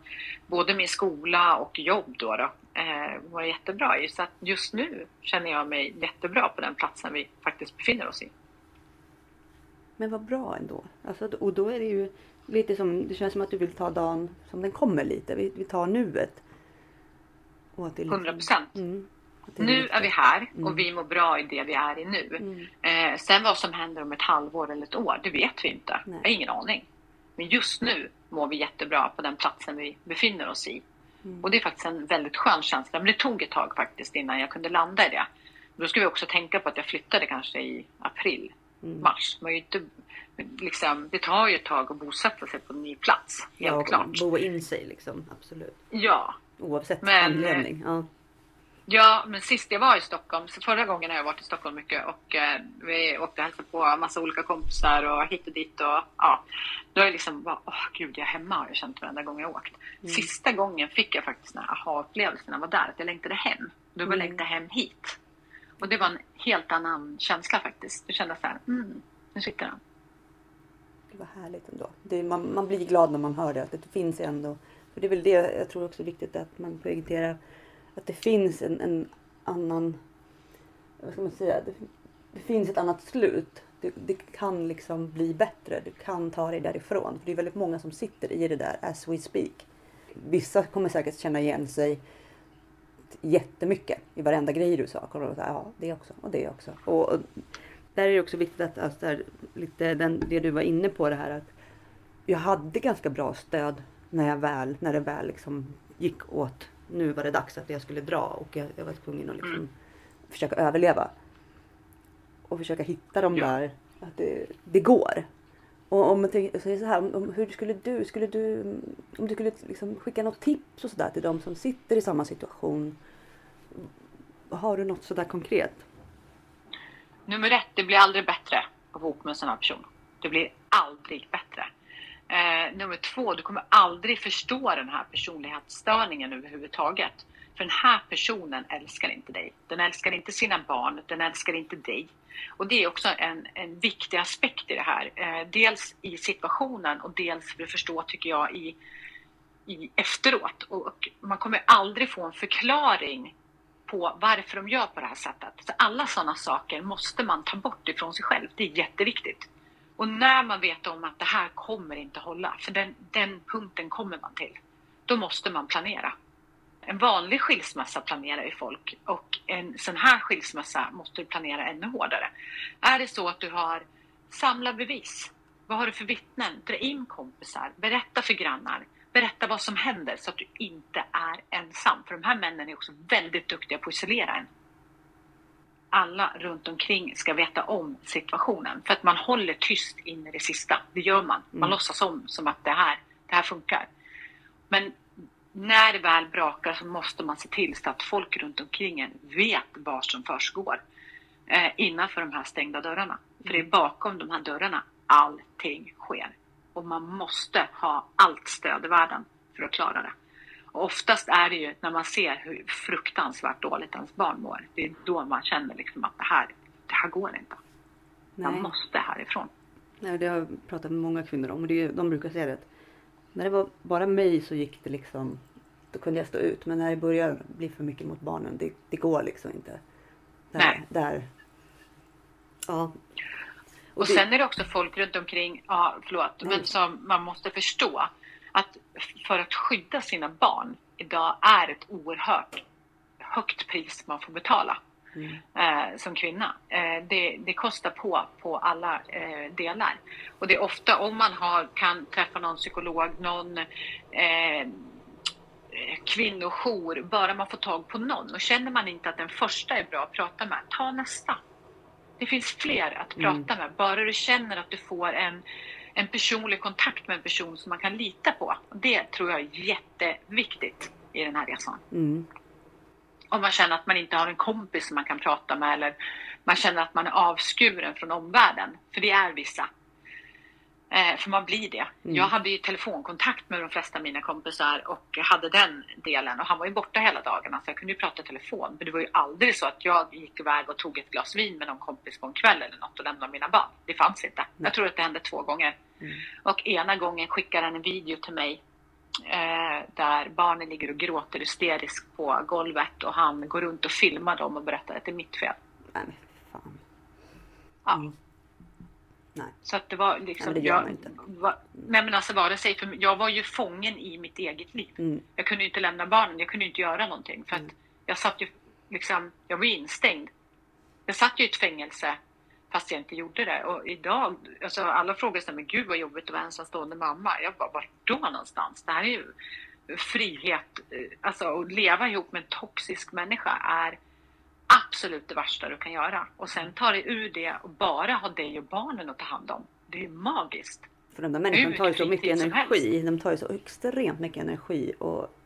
både min skola och jobb då, då eh, var jättebra i. Så att just nu känner jag mig jättebra på den platsen vi faktiskt befinner oss i. Men vad bra ändå. Alltså, och då är det ju lite som, det känns som att du vill ta dagen som den kommer lite. Vi, vi tar nuet. Liksom, 100 procent. Mm, nu är vi här och mm. vi mår bra i det vi är i nu. Mm. Eh, sen vad som händer om ett halvår eller ett år, det vet vi inte. Nej. Jag har ingen aning. Men just nu mår vi jättebra på den platsen vi befinner oss i. Mm. Och det är faktiskt en väldigt skön känsla. Men det tog ett tag faktiskt innan jag kunde landa i det. Då ska vi också tänka på att jag flyttade kanske i april. Mars. Man inte, liksom, det tar ju ett tag att bosätta sig på en ny plats. Helt ja, klart. Bo in sig liksom, absolut. Ja. Oavsett men, anledning. Ja. Ja, men sist jag var i Stockholm, så förra gången har jag varit i Stockholm mycket och eh, vi åkte och hälsade på massa olika kompisar och hit och dit och ja. Då är jag liksom bara, åh gud, jag är hemma har jag känt varenda gång jag åkt. Mm. Sista gången fick jag faktiskt den här aha-upplevelsen när jag var där, att jag längtade hem. Då var jag mm. längtade hem hit. Och det var en helt annan känsla faktiskt. Du kände så här, mm, nu sitter han. Det var härligt ändå. Det, man, man blir glad när man hör det, att det finns ändå. För det är väl det jag tror också är viktigt att man poängterar att det finns en, en annan, vad ska man säga, det, det finns ett annat slut. Det, det, kan liksom bli bättre. Du kan ta dig därifrån. För det är väldigt många som sitter i det där as we speak. Vissa kommer säkert känna igen sig jättemycket i varenda grej du sa. Säga, ja, det också och det också. Och, och där är det också viktigt att, alltså, där, lite den, det du var inne på det här att jag hade ganska bra stöd när jag väl, när det väl liksom gick åt nu var det dags att jag skulle dra och jag, jag var tvungen att liksom mm. försöka överleva. Och försöka hitta de ja. där, att det, det går. Och om man tänker så här, om, hur skulle du, skulle du, om du skulle liksom skicka något tips och sådär till de som sitter i samma situation. Har du något sådär konkret? Nummer ett, det blir aldrig bättre att vara ihop med en sån här person. Det blir aldrig bättre. Eh, nummer två, du kommer aldrig förstå den här personlighetsstörningen överhuvudtaget. För den här personen älskar inte dig. Den älskar inte sina barn, den älskar inte dig. Och det är också en, en viktig aspekt i det här. Eh, dels i situationen och dels för att förstå, tycker jag, i, i efteråt. Och, och man kommer aldrig få en förklaring på varför de gör på det här sättet. Så alla sådana saker måste man ta bort ifrån sig själv. Det är jätteviktigt. Och när man vet om att det här kommer inte hålla, för den, den punkten kommer man till, då måste man planera. En vanlig skilsmässa planerar ju folk och en sån här skilsmässa måste du planera ännu hårdare. Är det så att du har samla bevis, vad har du för vittnen? Dra in kompisar, berätta för grannar, berätta vad som händer så att du inte är ensam. För de här männen är också väldigt duktiga på att isolera en alla runt omkring ska veta om situationen. För att man håller tyst in i det sista. Det gör man. Man mm. låtsas om som att det här, det här funkar. Men när det väl brakar så måste man se till så att folk runt omkring en vet vad som försiggår eh, innanför de här stängda dörrarna. För det är bakom de här dörrarna allting sker. Och man måste ha allt stöd i världen för att klara det. Och oftast är det ju när man ser hur fruktansvärt dåligt ens barn mår. Det är då man känner liksom att det här, det här går inte. Nej. Man måste härifrån. Nej, det har jag pratat med många kvinnor om och det är, de brukar säga det. När det var bara mig så gick det liksom, då kunde jag stå ut. Men när det börjar bli för mycket mot barnen, det, det går liksom inte. Där, Nej. Där. Ja. Och, och det... sen är det också folk runt omkring, ja förlåt, Nej. men som man måste förstå att för att skydda sina barn idag är ett oerhört högt pris man får betala mm. eh, som kvinna. Eh, det, det, kostar på på alla eh, delar. Och det är ofta om man har, kan träffa någon psykolog, någon eh, kvinnojour, bara man får tag på någon. Och känner man inte att den första är bra att prata med, ta nästa. Det finns fler att prata mm. med. Bara du känner att du får en en personlig kontakt med en person som man kan lita på. Det tror jag är jätteviktigt i den här resan. Mm. Om man känner att man inte har en kompis som man kan prata med eller man känner att man är avskuren från omvärlden. För det är vissa. Eh, för man blir det. Mm. Jag hade ju telefonkontakt med de flesta av mina kompisar och hade den delen. Och han var ju borta hela dagarna så jag kunde ju prata i telefon. Men det var ju aldrig så att jag gick iväg och tog ett glas vin med någon kompis på en kväll eller något och lämnade mina barn. Det fanns inte. Nej. Jag tror att det hände två gånger. Mm. Och ena gången skickade han en video till mig där barnen ligger och gråter hysteriskt på golvet och han går runt och filmar dem och berättar att det är mitt fel. Nej, fan. Ja. Mm. Nej. Så att det var liksom... Nej, men det gör jag, man inte. Var, nej men alltså vare sig, för jag var ju fången i mitt eget liv. Mm. Jag kunde ju inte lämna barnen, jag kunde ju inte göra någonting. För att Mm. jag satt ju liksom, jag var ju instängd. Jag satt ju i ett fängelse inte gjorde det. Och idag, alltså alla frågar sig, men gud vad jobbigt att vara ensamstående mamma. Jag bara, vart då någonstans? Det här är ju frihet. eh, Alltså att leva ihop med en toxisk människa är absolut det värsta du kan göra. Och sen ta dig ur det och bara ha dig och barnen att ta hand om. Det är magiskt. För de där människorna tar ju så mycket energi. De tar ju så extremt mycket energi. Och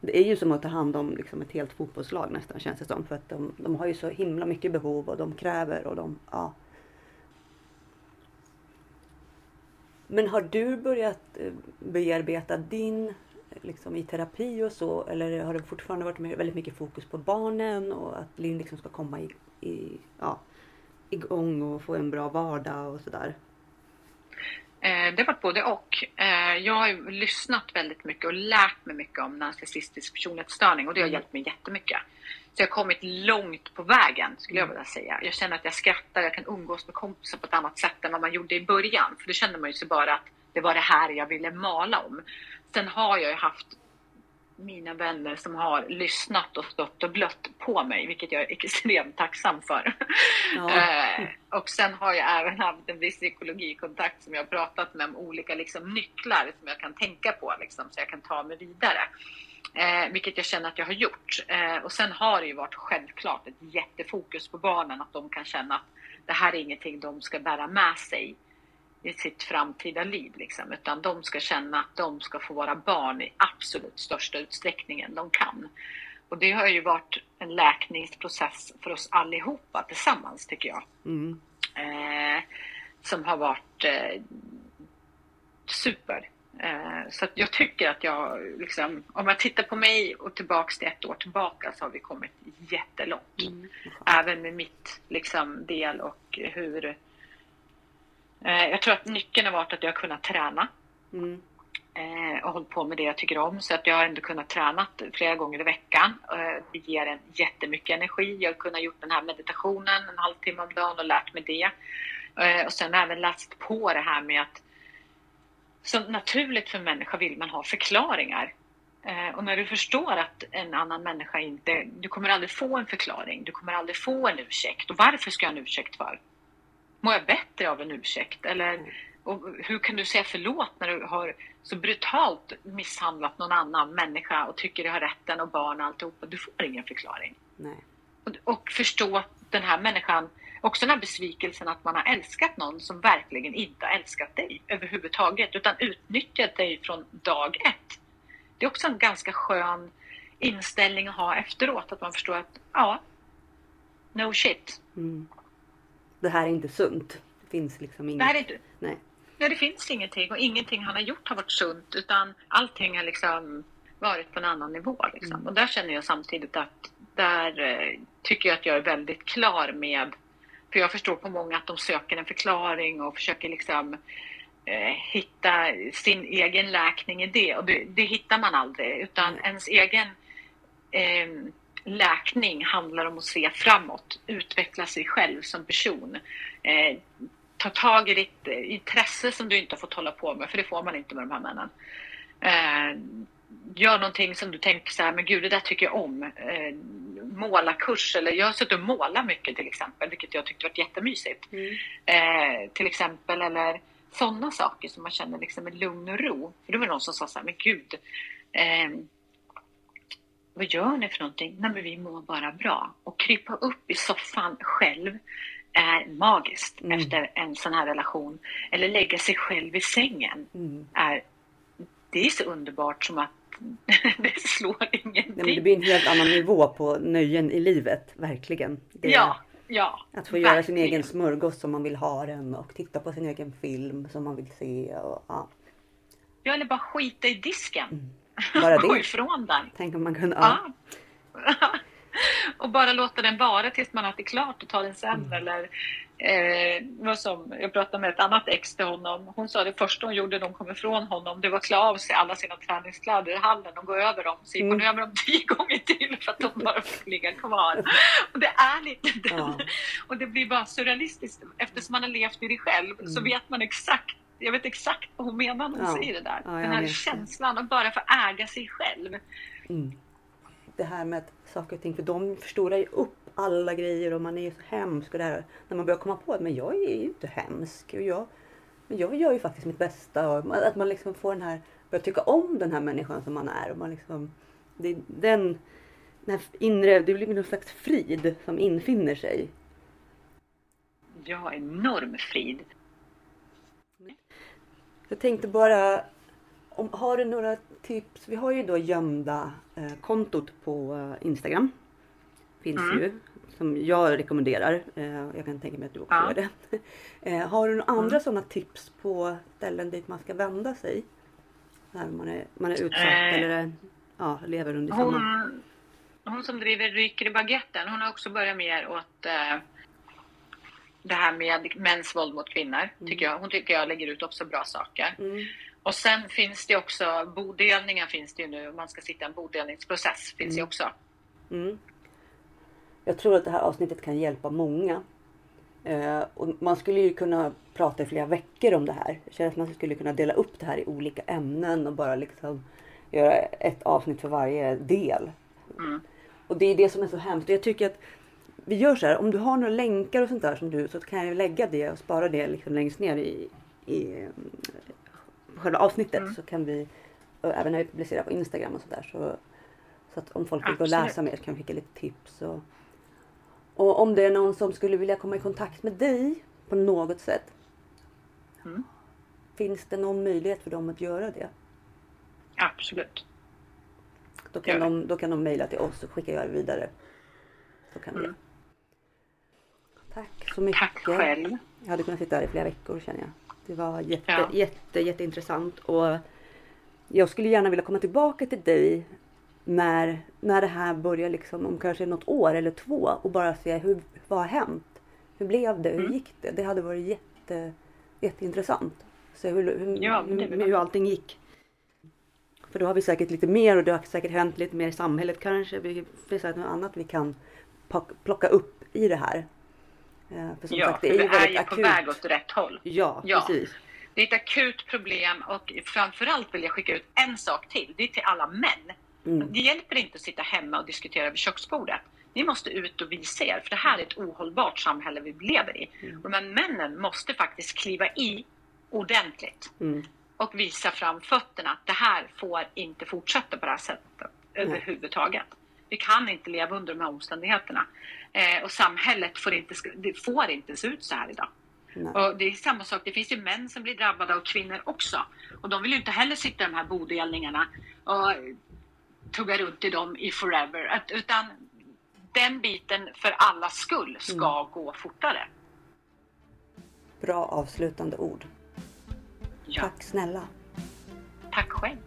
det är ju som att ta hand om liksom ett helt fotbollslag nästan känns det som. För att de, de har ju så himla mycket behov och de kräver och de, ja. Men har du börjat eh, bearbeta din, eh, liksom i terapi och så? Eller har det fortfarande varit väldigt mycket fokus på barnen och att Linn liksom ska komma i, i, ja, igång och få en bra vardag och sådär? Eh, det har varit både och. Eh, jag har lyssnat väldigt mycket och lärt mig mycket om narcissistisk personlighetsstörning och det har Mm. hjälpt mig jättemycket. Så jag har kommit långt på vägen skulle jag Mm. vilja säga. Jag känner att jag skrattar, jag kan umgås med kompisar på ett annat sätt än vad man gjorde i början. För då kände man ju sig bara att det var det här jag ville mala om. Sen har jag ju haft mina vänner som har lyssnat och stått och blött på mig, vilket jag är extremt tacksam för. Ja. Eh, och sen har jag även haft en viss psykologikontakt som jag har pratat med om olika liksom, nycklar som jag kan tänka på liksom, så jag kan ta mig vidare. Eh, vilket jag känner att jag har gjort. Eh, och sen har det ju varit självklart ett jättefokus på barnen, att de kan känna att det här är ingenting de ska bära med sig i sitt framtida liv. Liksom. Utan de ska känna att de ska få vara barn i absolut största utsträckningen de kan. Och det har ju varit en läkningsprocess för oss allihopa tillsammans tycker jag. Mm. Eh, som har varit eh, super. Eh, så jag tycker att jag, liksom, om jag tittar på mig och tillbaks till ett år tillbaka så har vi kommit jättelångt. Mm. Även med mitt liksom, del och hur... Eh, jag tror att nyckeln har varit att jag har kunnat träna Mm. eh, och hållit på med det jag tycker om. Så att jag har ändå kunnat träna flera gånger i veckan. Eh, det ger en jättemycket energi. Jag har kunnat gjort den här meditationen en halvtimme om dagen och lärt mig det. Och sen även läst på det här med att som naturligt för en människa vill man ha förklaringar. Och när du förstår att en annan människa inte... Du kommer aldrig få en förklaring. Du kommer aldrig få en ursäkt. Och varför ska jag ha en ursäkt för? Mår jag bättre av en ursäkt? Eller Mm. och hur kan du säga förlåt när du har så brutalt misshandlat någon annan människa och tycker du har rätten och barn och alltihopa? Du får ingen förklaring. Nej. Och, och förstå att den här människan, också den här besvikelsen att man har älskat någon som verkligen inte har älskat dig överhuvudtaget utan utnyttjat dig från dag ett. Det är också en ganska skön inställning att ha efteråt, att man förstår att ja, no shit. Mm. Det här är inte sunt. Det finns liksom inget. Det är inte, Nej. Nej, det finns ingenting och ingenting han har gjort har varit sunt utan allting har liksom varit på en annan nivå. Liksom. Mm. Och där känner jag samtidigt att där eh, tycker jag att jag är väldigt klar med, för jag förstår på många att de söker en förklaring och försöker liksom eh, hitta sin egen läkning i det och det, det hittar man aldrig utan Nej. ens egen eh, läkning handlar om att se framåt, utveckla sig själv som person. Eh, ta tag i ditt intresse som du inte har fått hålla på med, för det får man inte med de här männen. Eh, gör någonting som du tänker så här, men gud det där tycker jag om. Eh, måla kurs eller jag har suttit och målat mycket till exempel, vilket jag tyckte var jättemysigt. Mm. Eh, till exempel eller sådana saker som man känner liksom en lugn och ro. För det var någon som sa så här, men gud, eh, vad gör ni för någonting? Nej men vi mår bara bra. Och krypa upp i soffan själv är magiskt Mm. efter en sån här relation. Eller lägga sig själv i sängen Mm. är, det är så underbart som att det slår ingenting. Nej, men det blir en helt annan nivå på nöjen i livet. Verkligen. Det Ja, ja. Att få göra sin verkligen. egen smörgås som man vill ha den och titta på sin egen film som man vill se. Och, ja. Ja, eller bara skita i disken. Mm. Bara Gå det. ifrån den. Tänk om man kunde... Ja. Ja. och bara låta den vara tills man har ätit klart och ta den sen. Mm. Eller Eh, som, jag pratade med ett annat ex till honom. Hon sa det första hon gjorde när hon kom ifrån honom, det var att klä av sig alla sina träningskläder i hallen och gå över dem. Så gick hon mm. över dem tio gånger till för att de bara fick ligga kvar. Och det är lite den. Ja. Och det blir bara surrealistiskt. Eftersom man har levt i det själv mm. så vet man exakt jag vet exakt vad hon menar när hon ja. säger det där. Ja, Den här känslan att bara få äga sig själv. Mm. Det här med att saker och ting, för de förstorar ju upp alla grejer och man är ju så hemsk och det här. När man börjar komma på att men jag är ju inte hemsk. Och jag, men jag gör ju faktiskt mitt bästa. Att man liksom får den här, börjar tycka om den här människan som man är. Och man liksom, det, den, den här inre, det blir någon slags frid som infinner sig. Ja, enorm frid. Jag tänkte bara, om, har du några tips? Vi har ju då gömda eh, kontot på eh, Instagram. Finns mm. ju. Som jag rekommenderar. Eh, jag kan tänka mig att du också ja. gör det. Eh, har du några andra mm. sådana tips på ställen dit man ska vända sig? När man är, man är utsatt eh, eller ja, lever under hon, samma... Hon som driver Ryker i baguetten, hon har också börjat mer åt eh, det här med mäns våld mot kvinnor. Mm. Tycker jag. Hon tycker jag lägger ut också bra saker. Mm. Och sen finns det också bodelningar finns det ju nu. Man ska sitta i en bodelningsprocess finns mm. det också. Mm. Jag tror att det här avsnittet kan hjälpa många. Eh, och man skulle ju kunna prata i flera veckor om det här. Jag känner att man skulle kunna dela upp det här i olika ämnen och bara liksom göra ett avsnitt för varje del. Mm. Och det är det som är så hemskt. Jag tycker att vi gör så här, om du har några länkar och sånt där som du, så kan jag lägga det och spara det liksom längst ner i, i mm, själva avsnittet. Mm. Så kan vi, även när vi publicerar på Instagram och sådär. Så, så att om folk vill gå och läsa mer så kan vi skicka lite tips. Och, och om det är någon som skulle vilja komma i kontakt med dig på något sätt. Mm. Finns det någon möjlighet för dem att göra det? Absolut. Då kan, de, då kan de mejla till oss och skicka vidare. Så kan mm. Tack så mycket. Tack själv. Jag hade kunnat sitta här i flera veckor känner jag. Det var jätte, ja. jätte, jätteintressant och jag skulle gärna vilja komma tillbaka till dig när, när det här börjar liksom om kanske något år eller två och bara se hur, vad har hänt? Hur blev det? Hur mm. gick det? Det hade varit jätte, jätteintressant. Se hur, hur, ja, hur, hur allting gick. För då har vi säkert lite mer och det har säkert hänt lite mer i samhället kanske. Det finns något annat vi kan plocka upp i det här. Eh, för som ja, sagt, det är, ju är ju akut. på väg åt rätt håll. Ja, ja, precis. Det är ett akut problem och framförallt vill jag skicka ut en sak till. Det är till alla män. Mm. Det hjälper inte att sitta hemma och diskutera vid köksbordet. Ni måste ut och visa er, för det här är ett ohållbart samhälle vi lever i. Mm. Och här männen måste faktiskt kliva i ordentligt mm. och visa fram fötterna. Det här får inte fortsätta på det här sättet överhuvudtaget. Vi kan inte leva under de här omständigheterna. Eh, och samhället får inte, det får inte se ut så här idag. Nej. Och det är samma sak, det finns ju män som blir drabbade och kvinnor också. Och de vill ju inte heller sitta i de här bodelningarna och tugga runt i dem i forever. Utan den biten för allas skull ska mm. gå fortare. Bra avslutande ord. Ja. Tack snälla. Tack själv.